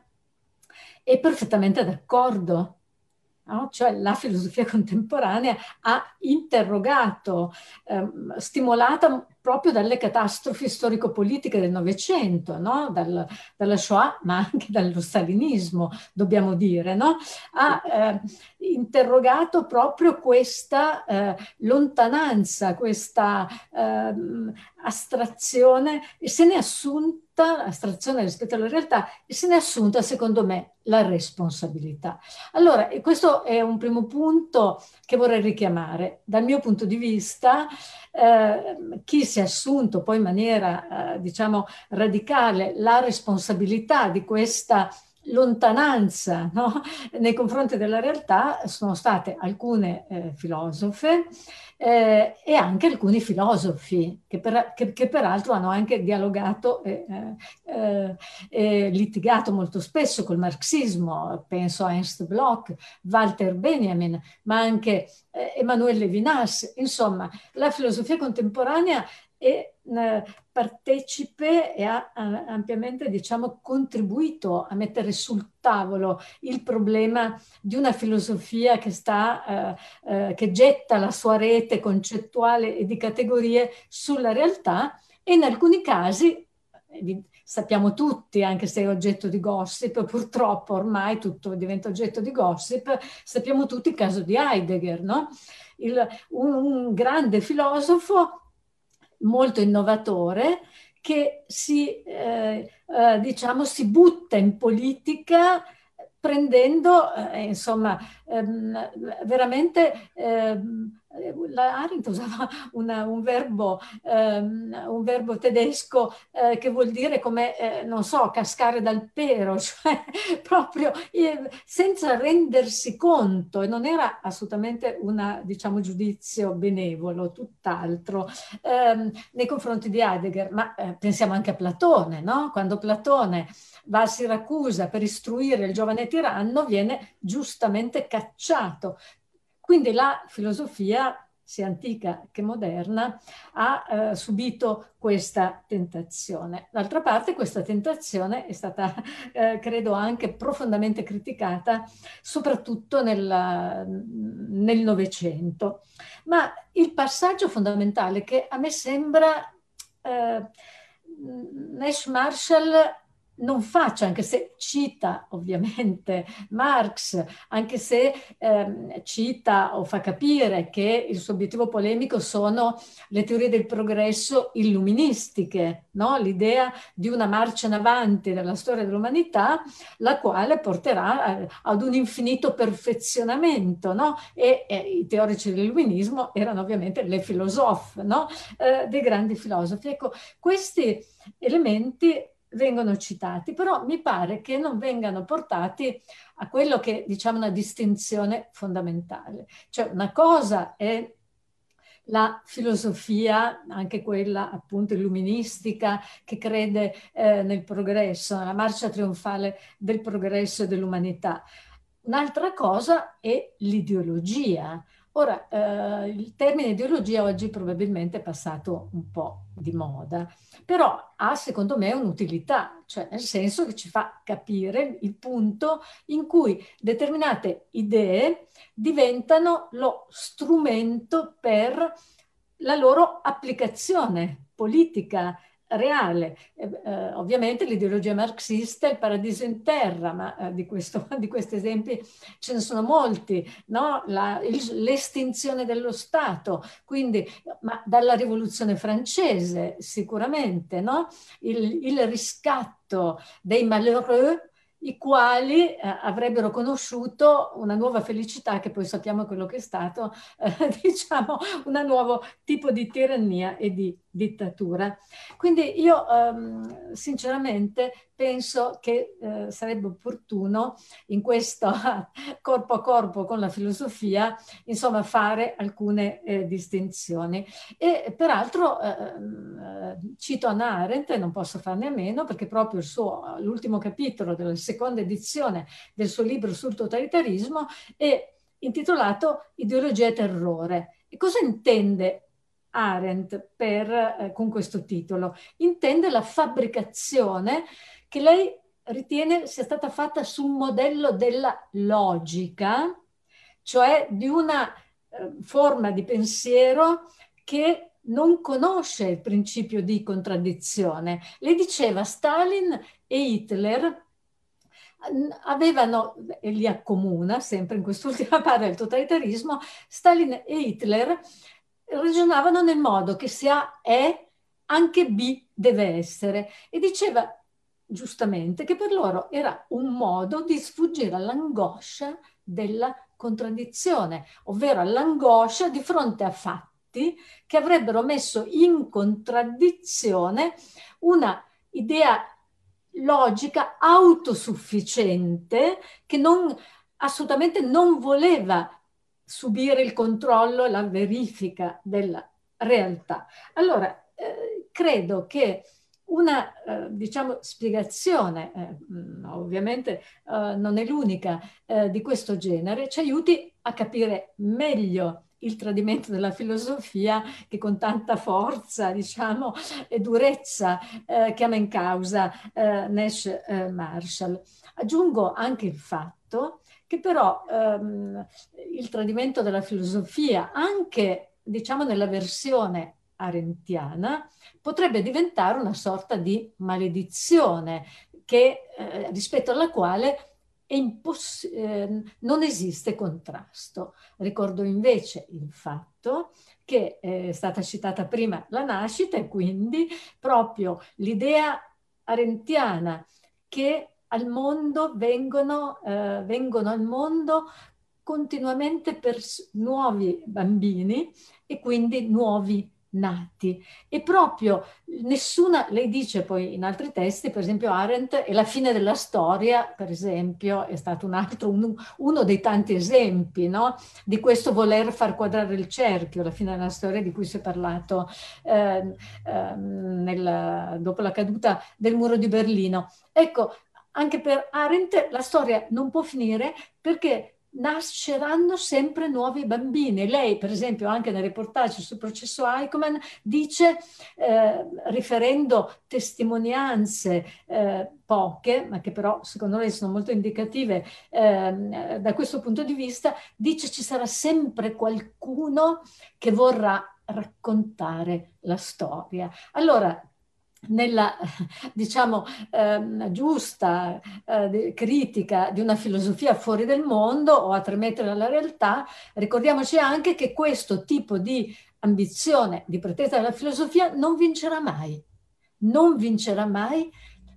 è perfettamente d'accordo. No? Cioè la filosofia contemporanea ha interrogato, eh, stimolata proprio dalle catastrofi storico-politiche del Novecento, no? Dal, dalla Shoah, ma anche dallo stalinismo, dobbiamo dire, no? ha eh, interrogato proprio questa eh, lontananza, questa eh, astrazione e se ne è assunta, astrazione rispetto alla realtà, e se ne è assunta, secondo me, la responsabilità. Allora, questo è un primo punto che vorrei richiamare. Dal mio punto di vista, eh, chi si è assunto poi in maniera, eh, diciamo, radicale la responsabilità di questa lontananza no? nei confronti della realtà sono state alcune eh, filosofe eh, e anche alcuni filosofi che, per, che, che, peraltro hanno anche dialogato e eh, eh, litigato molto spesso col marxismo, penso a Ernst Bloch, Walter Benjamin, ma anche eh, Emanuele Levinas. Insomma, la filosofia contemporanea è eh, partecipe e ha, ampiamente diciamo, contribuito a mettere sul tavolo il problema di una filosofia che, sta, eh, eh, che getta la sua rete concettuale e di categorie sulla realtà e in alcuni casi sappiamo tutti, anche se è oggetto di gossip, purtroppo ormai tutto diventa oggetto di gossip, sappiamo tutti il caso di Heidegger, no? il, un, un grande filosofo molto innovatore che si, eh, eh, diciamo, si butta in politica prendendo, eh, insomma, ehm, veramente ehm, eh, la Arendt usava <laughs> una, un, verbo, um, un, verbo, tedesco eh, che vuol dire come, eh, non so, cascare dal pero, <laughs> cioè proprio eh, senza rendersi conto, e non era assolutamente un diciamo, giudizio benevolo, tutt'altro, ehm, nei confronti di Heidegger, ma eh, pensiamo anche a Platone, no? Quando Platone va a Siracusa per istruire il giovane tiranno, viene giustamente cacciato quindi la filosofia, sia antica che moderna, ha eh, subito questa tentazione. D'altra parte questa tentazione è stata, <laughs> eh, credo, anche profondamente criticata, soprattutto nel Novecento. Ma il passaggio fondamentale che a me sembra eh, Nash Marshall non faccia, anche se cita ovviamente Marx, anche se ehm, cita o fa capire che il suo obiettivo polemico sono le teorie del progresso illuministiche, no? l'idea di una marcia in avanti nella storia dell'umanità, la quale porterà eh, ad un infinito perfezionamento. No? E, e, i teorici dell'illuminismo erano ovviamente le filosofe, no? eh, dei grandi filosofi. Ecco, questi elementi vengono citati, però mi pare che non vengano portati a quello che diciamo una distinzione fondamentale. Cioè una cosa è la filosofia, anche quella appunto illuministica, che crede eh, nel progresso, nella marcia trionfale del progresso e dell'umanità. Un'altra cosa è l'ideologia, Ora, eh, il termine ideologia oggi probabilmente è passato un po' di moda, però ha secondo me un'utilità, cioè nel senso che ci fa capire il punto in cui determinate idee diventano lo strumento per la loro applicazione politica, reale. Eh, eh, ovviamente l'ideologia marxista è il paradiso in terra, ma eh, di, questo, <laughs> di, questi esempi ce ne sono molti, no? La, il, l'estinzione dello Stato, quindi, ma dalla rivoluzione francese sicuramente, no? il, il riscatto dei malheureux i quali eh, avrebbero conosciuto una nuova felicità che poi sappiamo quello che è stato, eh, <laughs> diciamo, un nuovo tipo di tirannia e di dittatura. Quindi io ehm, sinceramente penso che eh, sarebbe opportuno in questo <laughs> corpo a corpo con la filosofia, insomma, fare alcune eh, distinzioni. E peraltro eh, cito Anna Arendt, non posso farne a meno, perché proprio l'ultimo capitolo della seconda edizione del suo libro sul totalitarismo è intitolato Ideologia e terrore. E cosa intende Arendt per, eh, con questo titolo. Intende la fabbricazione che lei ritiene sia stata fatta su un modello della logica, cioè di una eh, forma di pensiero che non conosce il principio di contraddizione. Le diceva Stalin e Hitler avevano, e li accomuna sempre in quest'ultima <laughs> parte del totalitarismo, Stalin e Hitler ragionavano nel modo che se A è, anche B deve essere. E diceva giustamente che per loro era un modo di sfuggire all'angoscia della contraddizione, ovvero all'angoscia di fronte a fatti che avrebbero messo in contraddizione una idea logica autosufficiente che non, assolutamente non voleva subire il controllo e la verifica della realtà. Allora, eh, credo che una eh, diciamo, spiegazione, eh, mm, ovviamente eh, non è l'unica eh, di questo genere, ci aiuti a capire meglio il tradimento della filosofia che con tanta forza, diciamo, e durezza eh, chiama in causa Nash Marshall. Aggiungo anche il fatto che però ehm, il tradimento della filosofia, anche diciamo nella versione arentiana, potrebbe diventare una sorta di maledizione che, eh, rispetto alla quale imposs- eh, non esiste contrasto. Ricordo invece il fatto che eh, è stata citata prima la nascita e quindi proprio l'idea arentiana che al mondo vengono, eh, vengono al mondo continuamente per nuovi bambini e quindi nuovi nati. E proprio nessuna, lei dice poi in altri testi, per esempio Arendt, è la fine della storia, per esempio, è stato un altro, un, uno dei tanti esempi no? di questo voler far quadrare il cerchio, la fine della storia di cui si è parlato eh, eh, nel, dopo la caduta del muro di Berlino. Ecco, anche per Arendt la storia non può finire perché nasceranno sempre nuovi bambini. Lei, per esempio, anche nel reportage sul processo Eichmann, dice, eh, riferendo testimonianze eh, poche, ma che però secondo lei sono molto indicative eh, da questo punto di vista, dice ci sarà sempre qualcuno che vorrà raccontare la storia. Allora, nella <laughs> diciamo eh, giusta eh, critica di una filosofia fuori del mondo o a tre metri dalla realtà, ricordiamoci anche che questo tipo di ambizione di pretesa della filosofia non vincerà mai, non vincerà mai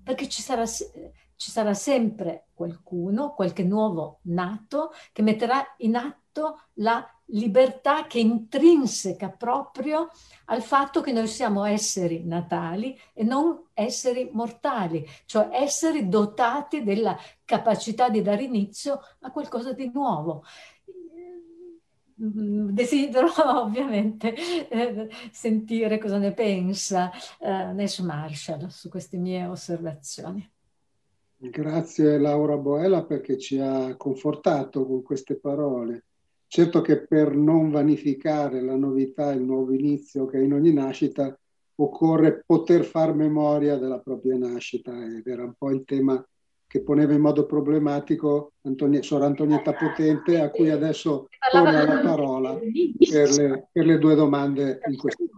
perché ci sarà, ci sarà sempre qualcuno, qualche nuovo nato che metterà in atto la libertà che è intrinseca proprio al fatto che noi siamo esseri natali e non esseri mortali, cioè esseri dotati della capacità di dare inizio a qualcosa di nuovo. Mm, desidero <laughs> ovviamente eh, sentire cosa ne pensa eh, Nash Marshall su queste mie osservazioni. Grazie Laura Boela perché ci ha confortato con queste parole. Certo che per non vanificare la novità, il nuovo inizio che è in ogni nascita, occorre poter far memoria della propria nascita ed era un po' il tema che poneva in modo problematico Antonia, Sor Antonietta Potente, a cui adesso torna la parola per le, per le due domande in questione.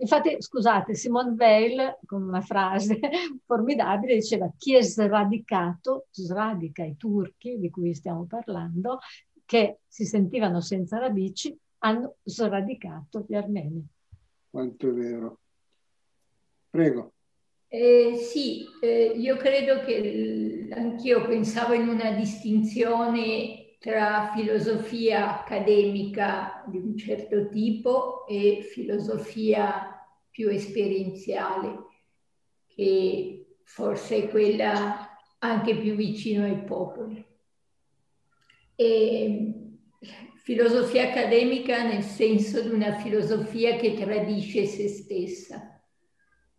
Infatti, scusate, Simone Weil, con una frase <laughs> formidabile, diceva chi è sradicato, sradica i turchi di cui stiamo parlando, che si sentivano senza radici hanno sradicato gli armeni. Quanto è vero. Prego. Eh, sì, eh, io credo che anch'io pensavo in una distinzione tra filosofia accademica di un certo tipo e filosofia più esperienziale, che forse è quella anche più vicino ai popoli. E filosofia accademica nel senso di una filosofia che tradisce se stessa,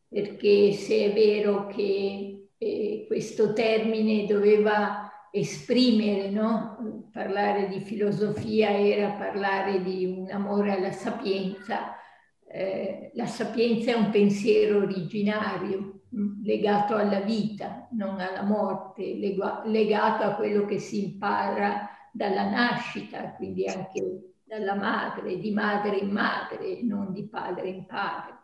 perché se è vero che eh, questo termine doveva esprimere, no? parlare di filosofia era parlare di un amore alla sapienza, eh, la sapienza è un pensiero originario mm, legato alla vita, non alla morte, legato a quello che si impara dalla nascita, quindi anche dalla madre, di madre in madre, non di padre in padre,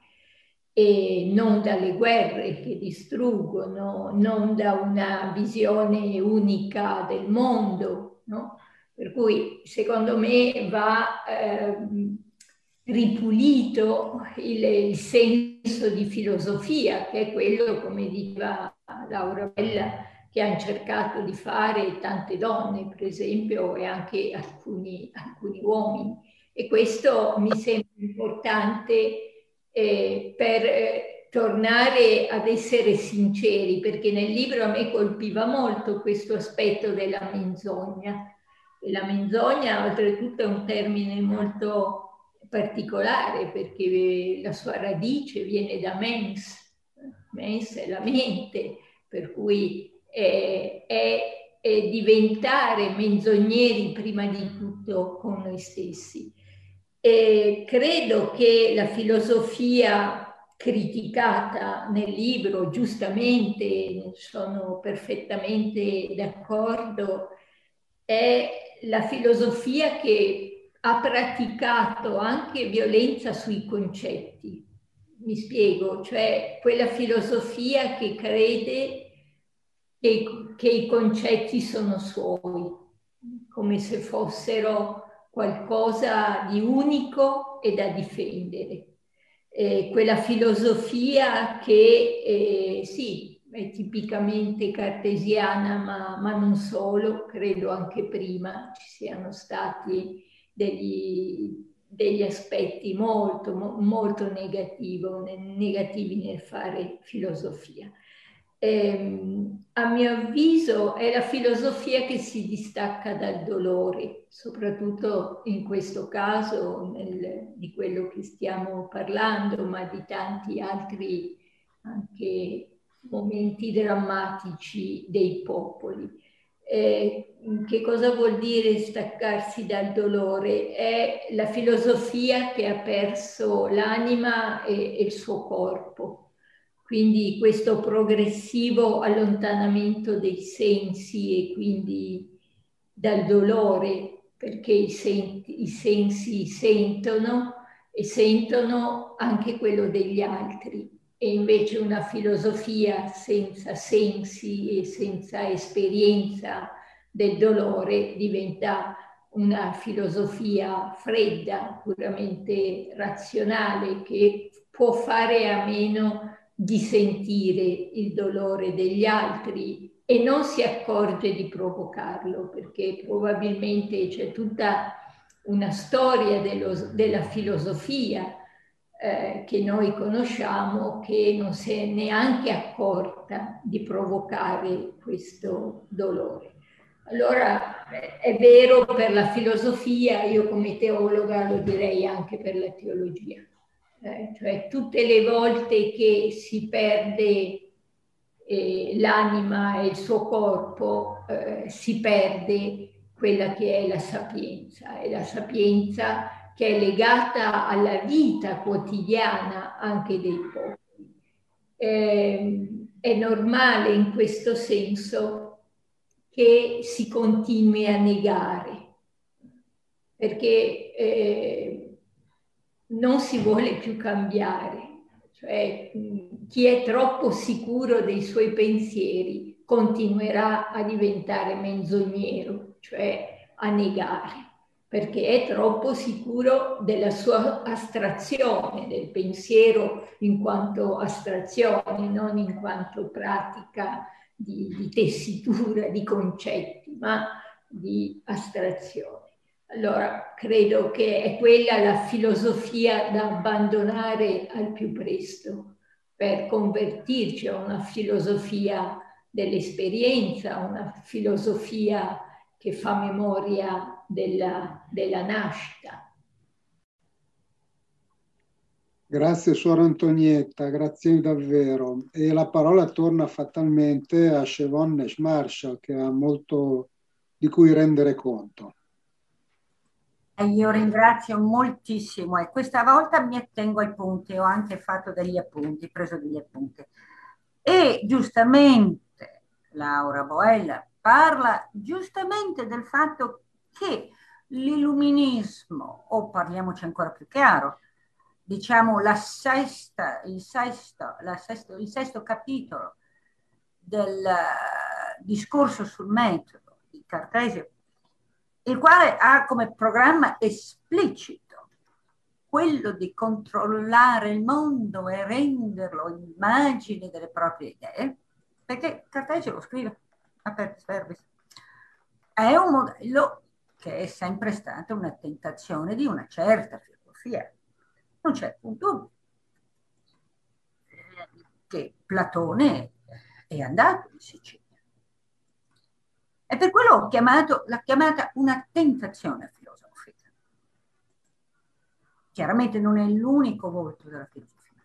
e non dalle guerre che distruggono, non da una visione unica del mondo. No? Per cui secondo me va eh, ripulito il, il, senso di filosofia, che è quello, come diceva Laura Bella, che hanno cercato di fare tante donne, per esempio, e anche alcuni, alcuni uomini. E questo mi sembra importante eh, per eh, tornare ad essere sinceri, perché nel libro a me colpiva molto questo aspetto della menzogna. E la menzogna, oltretutto, è un termine molto particolare perché la sua radice viene da mens, mens è la mente, per cui eh, è, è diventare menzogneri prima di tutto con noi stessi. E credo che la filosofia criticata nel libro, giustamente, sono perfettamente d'accordo, è la filosofia che ha praticato anche violenza sui concetti. Mi spiego, cioè quella filosofia che crede che, che i concetti sono suoi, come se fossero qualcosa di unico e da difendere. Eh, quella filosofia che eh, sì, è tipicamente cartesiana, ma, ma, non solo, credo anche prima ci siano stati degli, degli aspetti molto, molto negativo, negativi nel fare filosofia. Eh, a mio avviso è la filosofia che si distacca dal dolore, soprattutto in questo caso nel, di quello che stiamo parlando, ma di tanti altri anche momenti drammatici dei popoli. Eh, che cosa vuol dire staccarsi dal dolore? È la filosofia che ha perso l'anima e, e il suo corpo. Quindi questo progressivo allontanamento dei sensi e quindi dal dolore, perché i, senti, i sensi sentono e sentono anche quello degli altri. E invece una filosofia senza sensi e senza esperienza del dolore diventa una filosofia fredda, puramente razionale, che può fare a meno di sentire il dolore degli altri e non si accorge di provocarlo, perché probabilmente c'è tutta una storia dello, della filosofia eh, che noi conosciamo che non si è neanche accorta di provocare questo dolore. Allora è vero per la filosofia, io come teologa lo direi anche per la teologia, eh, cioè tutte le volte che si perde eh, l'anima e il suo corpo, eh, si perde quella che è la sapienza e la sapienza che è legata alla vita quotidiana anche dei popoli. Eh, è normale in questo senso che si continui a negare, perché eh, non si vuole più cambiare. Cioè, chi è troppo sicuro dei suoi pensieri continuerà a diventare menzognero, cioè a negare perché è troppo sicuro della sua astrazione, del pensiero in quanto astrazione, non in quanto pratica di, di tessitura di concetti, ma di astrazione. Allora, credo che è quella la filosofia da abbandonare al più presto per convertirci a una filosofia dell'esperienza, una filosofia che fa memoria della, della nascita. Grazie Suor Antonietta, grazie davvero. E la parola torna fatalmente a Chevon Nash Marshall che ha molto di cui rendere conto. Io ringrazio moltissimo e questa volta mi attengo ai punti, ho anche fatto degli appunti, preso degli appunti. E giustamente Laura Boella parla giustamente del fatto che l'illuminismo, o parliamoci ancora più chiaro, diciamo la sesta, il, sesto, la sesto, il sesto capitolo del uh, discorso sul metodo di Cartesio, il quale ha come programma esplicito quello di controllare il mondo e renderlo immagine delle proprie idee, perché Cartesio lo scrive apertis verbis. È un modello che è sempre stata una tentazione di una certa filosofia. Non c'è un dubbio che Platone è andato in Sicilia. E per quello ho chiamato, l'ha chiamata una tentazione filosofica. Chiaramente non è l'unico volto della filosofia.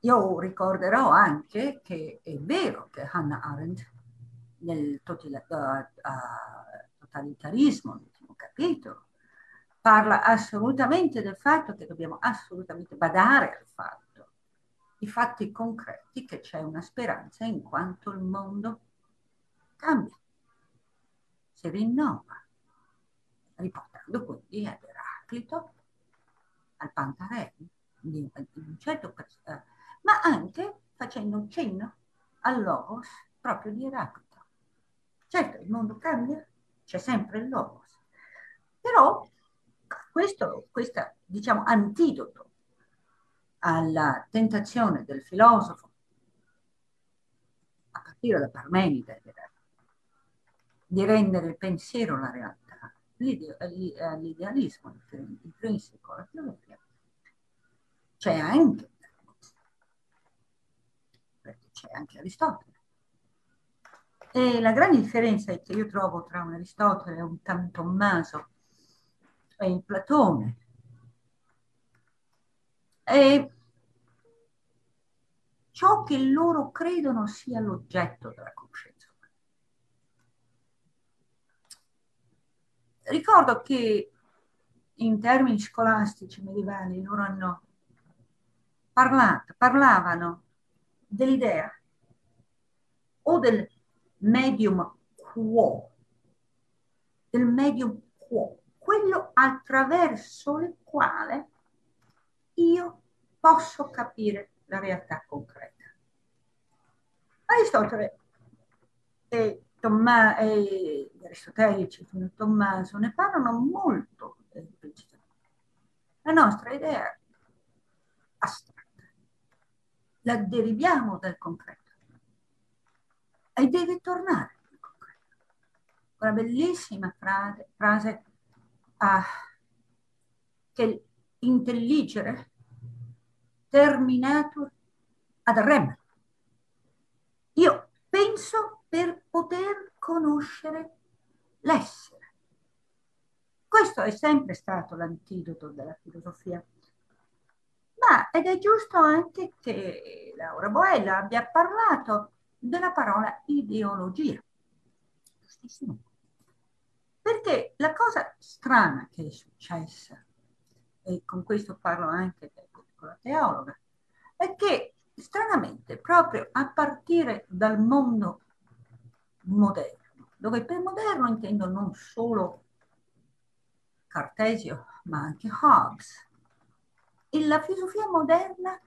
Io ricorderò anche che è vero che Hannah Arendt nel totalitarismo, l'ultimo capitolo, parla assolutamente del fatto che dobbiamo assolutamente badare al fatto, i fatti concreti, che c'è una speranza in quanto il mondo cambia, si rinnova, riportando quindi ad Eraclito, al Pantarello, in un certo uh, ma anche facendo un cenno al logos proprio di Eraclito. Certo, il mondo cambia, c'è sempre il logos, però questo, questo diciamo, antidoto alla tentazione del filosofo, a partire da Parmenide, di rendere il pensiero la realtà, l'idealismo intrinseco alla filosofia, c'è anche, perché c'è anche Aristotele. E la grande differenza che io trovo tra un Aristotele e un Tommaso e il Platone è ciò che loro credono sia l'oggetto della conoscenza. Ricordo che in termini scolastici medievali loro hanno parlato, parlavano dell'idea o del medium quo, del medium quo, quello attraverso il quale io posso capire la realtà concreta. Aristotele e, Tomma, e gli aristotelici fino Tommaso ne parlano molto esplicitamente. La nostra idea è astratta, la deriviamo dal concreto e deve tornare al concreto. Una bellissima frase, frase ah, che intelligere terminatur ad rem. Io penso per poter conoscere l'essere. Questo è sempre stato l'antidoto della filosofia. Ma ed è giusto anche che Laura Boella abbia parlato della parola ideologia. Giustissimo. Perché la cosa strana che è successa, e con questo parlo anche con la teologa, è che stranamente proprio a partire dal mondo moderno, dove per moderno intendo non solo Cartesio, ma anche Hobbes, e la filosofia moderna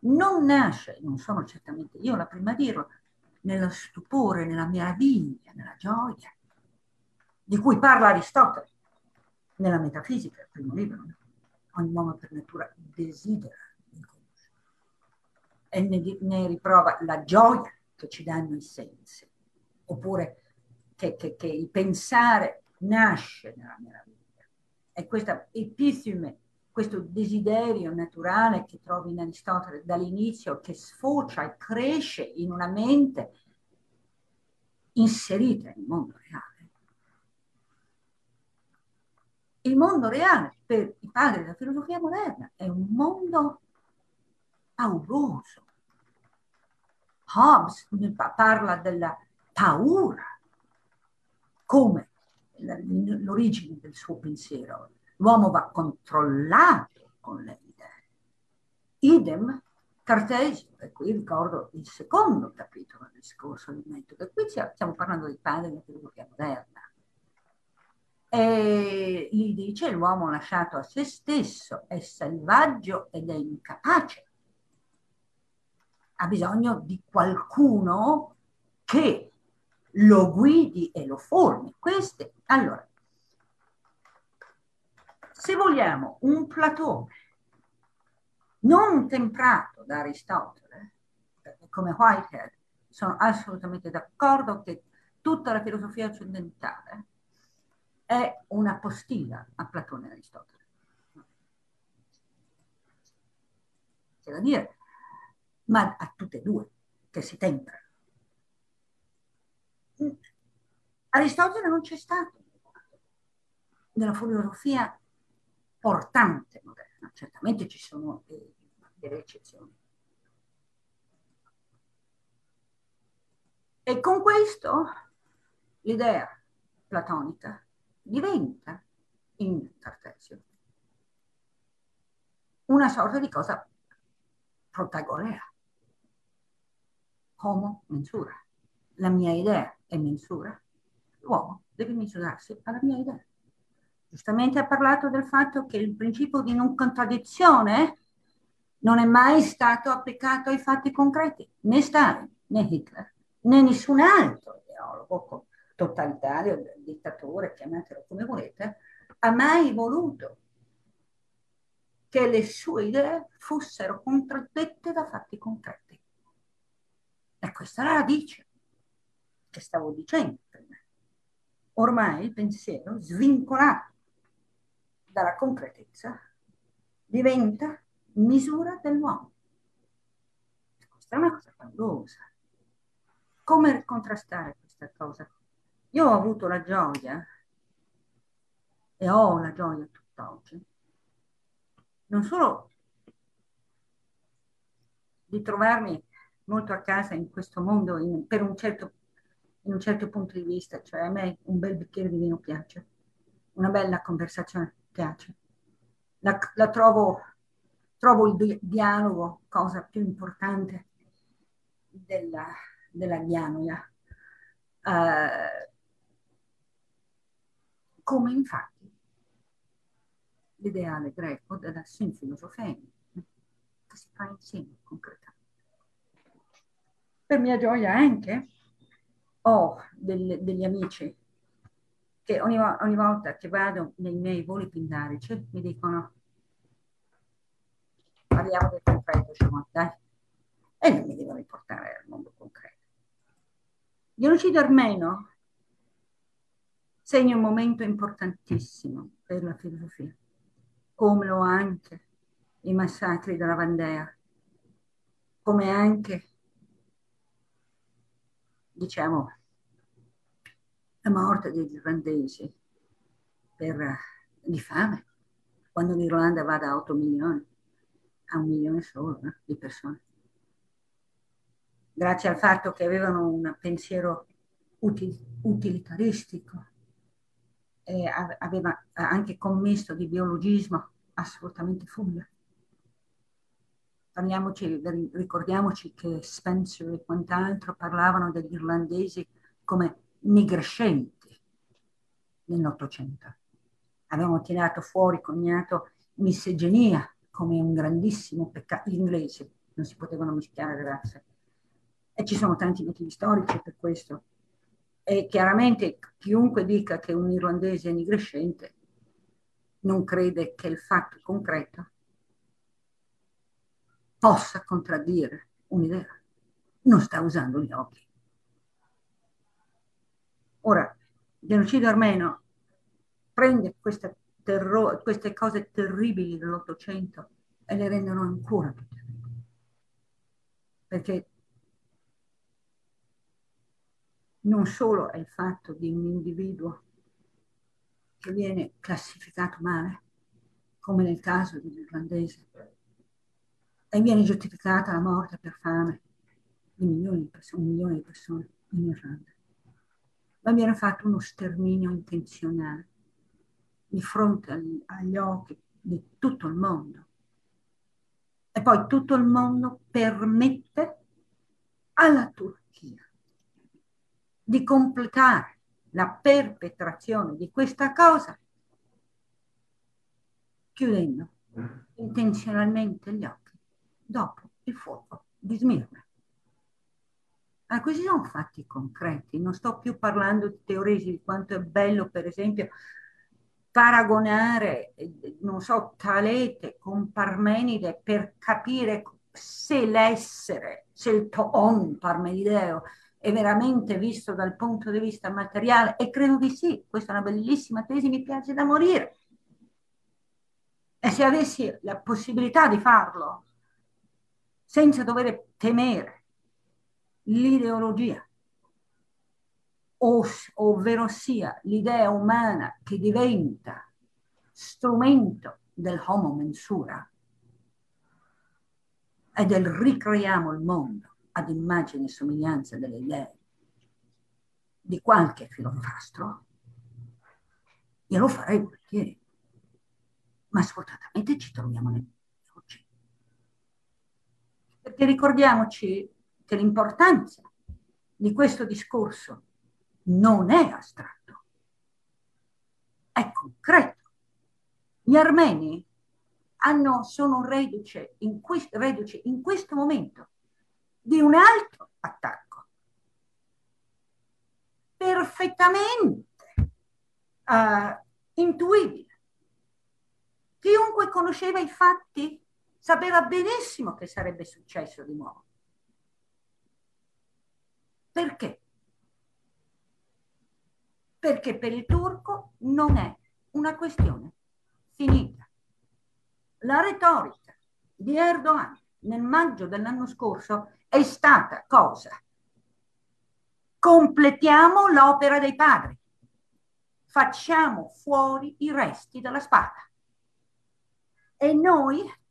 non nasce, non sono certamente io la prima a dirlo, nello stupore, nella meraviglia, nella gioia, di cui parla Aristotele nella Metafisica, il primo libro. Ogni uomo per natura desidera di conoscere. E ne, ne, riprova la gioia che ci danno i sensi, oppure che, che, che il pensare nasce nella meraviglia. E questa epifime, questo desiderio naturale che trovi in Aristotele dall'inizio, che sfocia e cresce in una mente inserita nel mondo reale il mondo reale per i padri della filosofia moderna è un mondo pauroso. Hobbes parla della paura come l'origine del suo pensiero. L'uomo va controllato con le idee. Idem Cartesio, e qui ricordo il secondo capitolo del discorso di metodo, qui stiamo parlando dei padri della filosofia moderna e gli dice l'uomo lasciato a se stesso è selvaggio ed è incapace. Ha bisogno di qualcuno che lo guidi e lo formi. Queste, allora, se vogliamo un Platone non temprato da Aristotele, come Whitehead, sono assolutamente d'accordo che tutta la filosofia occidentale è una postilla a Platone e Aristotele. C'è da dire, ma a tutte e due che si temprano. Aristotele non c'è stato nella filosofia portante moderna, certamente ci sono eh, delle eccezioni. E con questo l'idea platonica diventa in Cartesio una sorta di cosa protagorea. Homo mensura. La mia idea è mensura. L'uomo deve misurarsi alla mia idea. Giustamente ha parlato del fatto che il principio di non contraddizione non è mai stato applicato ai fatti concreti, né sta né Hitler, né nessun altro ideologo totalitario, dittatore, chiamatelo come volete, ha mai voluto che le sue idee fossero contraddette da fatti concreti. E questa è la radice che stavo dicendo prima. Ormai il pensiero svincolato dalla concretezza diventa misura dell'uomo. Questa è una cosa paurosa. Come contrastare questa cosa? Io ho avuto la gioia e ho la gioia tutt'oggi non solo di trovarmi molto a casa in questo mondo in, per un certo, in un certo punto di vista, cioè a me un bel bicchiere di vino piace, una bella conversazione piace, la, la trovo, trovo il dialogo cosa più importante della, della dianoia. Uh, come infatti l'ideale greco della sinfilosofia che si fa insieme concretamente. Per mia gioia anche ho del, degli amici che ogni, ogni, volta che vado nei miei voli pindarici mi dicono parliamo del concreto, Shimon, dai. E non mi devono riportare al mondo concreto. Genocidio armeno segna un momento importantissimo per la filosofia come lo anche i massacri della Vandea, come anche, diciamo, la morte degli irlandesi per, di fame, quando l'Irlanda va da 8 milioni a un milione solo no? di persone. Grazie al fatto che avevano un pensiero util, utilitaristico, eh, aveva anche commesso di biologismo assolutamente folle. Parliamoci, ricordiamoci che Spencer e quant'altro parlavano degli irlandesi come nigrescenti nell'Ottocento. Avevano tirato fuori, cognato misogenia come un grandissimo peccato. Gli inglesi non si potevano mischiare le razze. E ci sono tanti motivi storici per questo. E chiaramente chiunque dica che un irlandese è nigrescente non crede che il fatto concreto possa contraddire un'idea. Non sta usando gli occhi. Ora, il genocidio armeno prende queste, terro- queste cose terribili dell'Ottocento e le rendono ancora più terribili. Perché non solo è il fatto di un individuo che viene classificato male, come nel caso dell'irlandese, e viene giustificata la morte per fame di milioni di persone, un milione di persone in Irlanda. Ma viene fatto uno sterminio intenzionale di fronte agli, agli occhi di tutto il mondo. E poi tutto il mondo permette alla Turchia di completare la perpetrazione di questa cosa chiudendo intenzionalmente gli occhi dopo il fuoco di Smirna. Ma questi sono fatti concreti, non sto più parlando di teoresi di quanto è bello, per esempio, paragonare, non so, Talete con Parmenide per capire se l'essere, se il toon parmenideo è veramente visto dal punto di vista materiale? E credo di sì, questa è una bellissima tesi, mi piace da morire. E se avessi la possibilità di farlo, senza dover temere l'ideologia, ovvero sia l'idea umana che diventa strumento del homo mensura e del ricreiamo il mondo ad immagine e somiglianza delle idee di qualche filofastro, io lo farei volentieri. Ma sfortunatamente ci troviamo nel. Perché ricordiamoci che l'importanza di questo discorso non è astratto, è concreto. Gli armeni hanno, sono reduce in, questo, reduce in questo momento di un altro attacco. Perfettamente uh, intuibile. Chiunque conosceva i fatti sapeva benissimo che sarebbe successo di nuovo. Perché? Perché per il turco non è una questione finita. La retorica di Erdogan nel maggio dell'anno scorso è stata cosa? Completiamo l'opera dei padri, facciamo fuori i resti della spada. E noi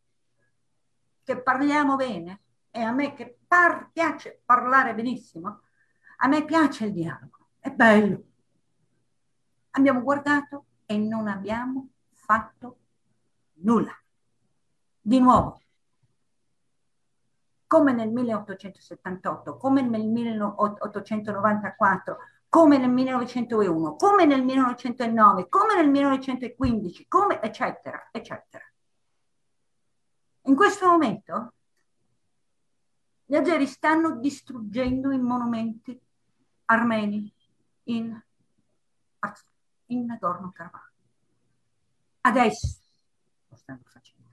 che parliamo bene, e a me che par- piace parlare benissimo, a me piace il dialogo, è bello. Abbiamo guardato e non abbiamo fatto nulla. Di nuovo, come nel 1878, come nel 1894, come nel 1901, come nel 1909, come nel 1915, come eccetera, eccetera. In questo momento gli azeri stanno distruggendo i monumenti armeni in, in Nagorno-Karabakh. Adesso lo stanno facendo.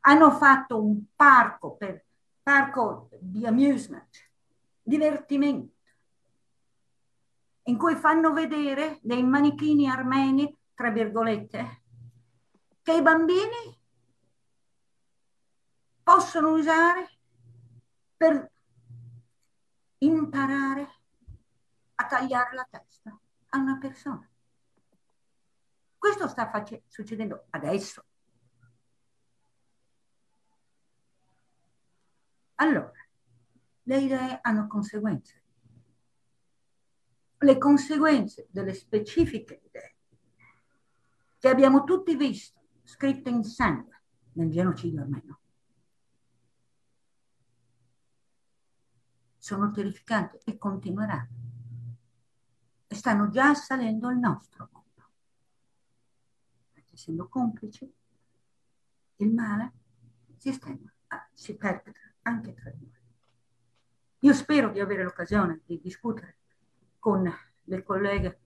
Hanno fatto un parco per parco di amusement, divertimento, in cui fanno vedere dei manichini armeni, tra virgolette, che i bambini possono usare per imparare a tagliare la testa a una persona. Questo sta succedendo adesso. Allora, le idee hanno conseguenze. Le conseguenze delle specifiche idee che abbiamo tutti visto scritte in sangue nel genocidio armeno sono terrificanti e continueranno. E stanno già salendo il nostro mondo. Essendo complici, il male si estende, si perpetra anche tra di noi. Io spero di avere l'occasione di discutere con le colleghe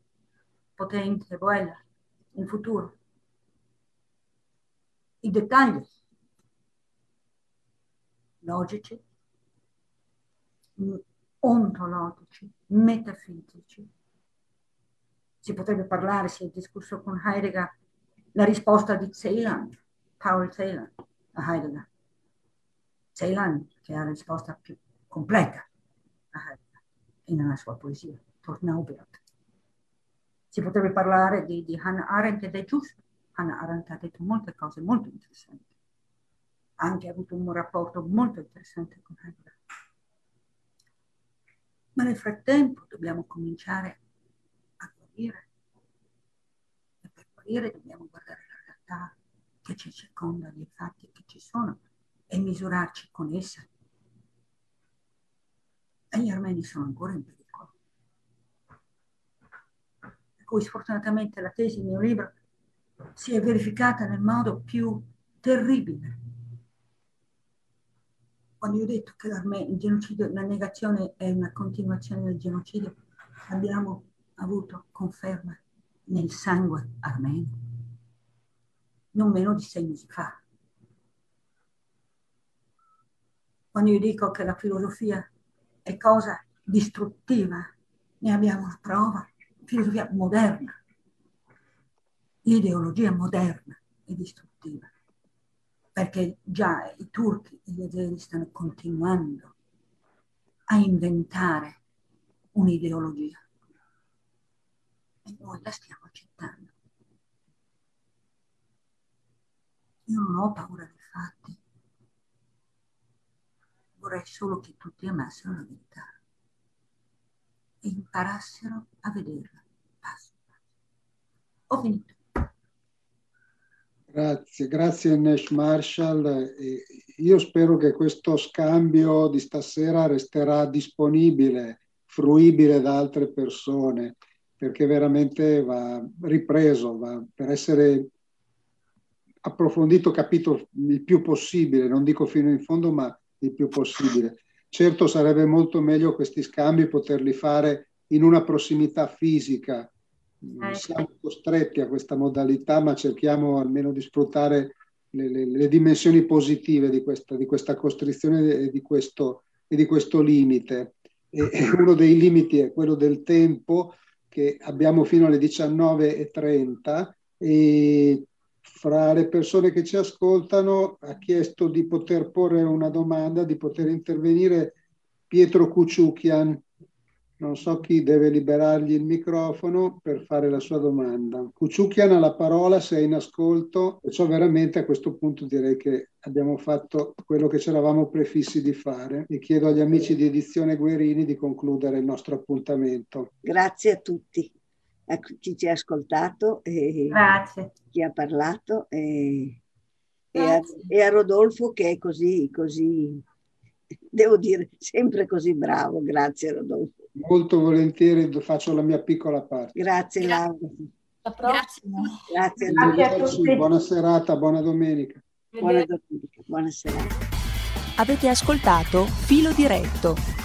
Potente e Boella in futuro i dettagli logici, ontologici, metafisici. Si potrebbe parlare, si è discusso con Heidegger, la risposta di Celan, Paul Celan a Heidegger Celan, che è la risposta più completa nella sua poesia, Tornaubert. Si potrebbe parlare di, di Hannah Arendt ed è giusto. Hannah Arendt ha detto molte cose molto interessanti. Ha anche avuto un rapporto molto interessante con Heidegger. Ma nel frattempo dobbiamo cominciare a guarire. E per guarire dobbiamo guardare la realtà che ci circonda, gli fatti che ci sono e misurarci con essa. E gli armeni sono ancora in pericolo. Per cui sfortunatamente la tesi del mio libro si è verificata nel modo più terribile. Quando io ho detto che il genocidio, la negazione è una continuazione del genocidio, abbiamo avuto conferma nel sangue armeno, non meno di sei mesi fa. Quando io dico che la filosofia è cosa distruttiva, ne abbiamo una prova, filosofia moderna, l'ideologia moderna è distruttiva, perché già i turchi e gli azeri stanno continuando a inventare un'ideologia e noi la stiamo accettando. Io non ho paura dei fatti, vorrei solo che tutti amassero la verità e imparassero a vederla passo. Ho finito. Grazie, grazie Nash Marshall. Io spero che questo scambio di stasera resterà disponibile, fruibile da altre persone, perché veramente va ripreso, va per essere approfondito, capito il più possibile, non dico fino in fondo, ma il più possibile. certo sarebbe molto meglio questi scambi poterli fare in una prossimità fisica. Eh. Siamo costretti a questa modalità, ma cerchiamo almeno di sfruttare le, le, le dimensioni positive di questa, di questa costrizione e di questo, e di questo limite. E, e <laughs> uno dei limiti è quello del tempo che abbiamo fino alle 19.30 e fra le persone che ci ascoltano ha chiesto di poter porre una domanda, di poter intervenire Pietro Kuciukian, non so chi deve liberargli il microfono per fare la sua domanda. Cucciucchian ha la parola se è in ascolto, perciò veramente a questo punto direi che abbiamo fatto quello che ci eravamo prefissi di fare e chiedo agli amici di Edizione Guerini di concludere il nostro appuntamento. Grazie a tutti, a chi ci ha ascoltato e Grazie. chi ha parlato e, e, a, e a Rodolfo che è così, così, devo dire, sempre così bravo. Grazie Rodolfo. Molto volentieri faccio la mia piccola parte. Grazie Laura. Grazie. Grazie, Grazie a tutti. Buona serata, buona domenica. Buona domenica, buona serata. Avete ascoltato Filo Diretto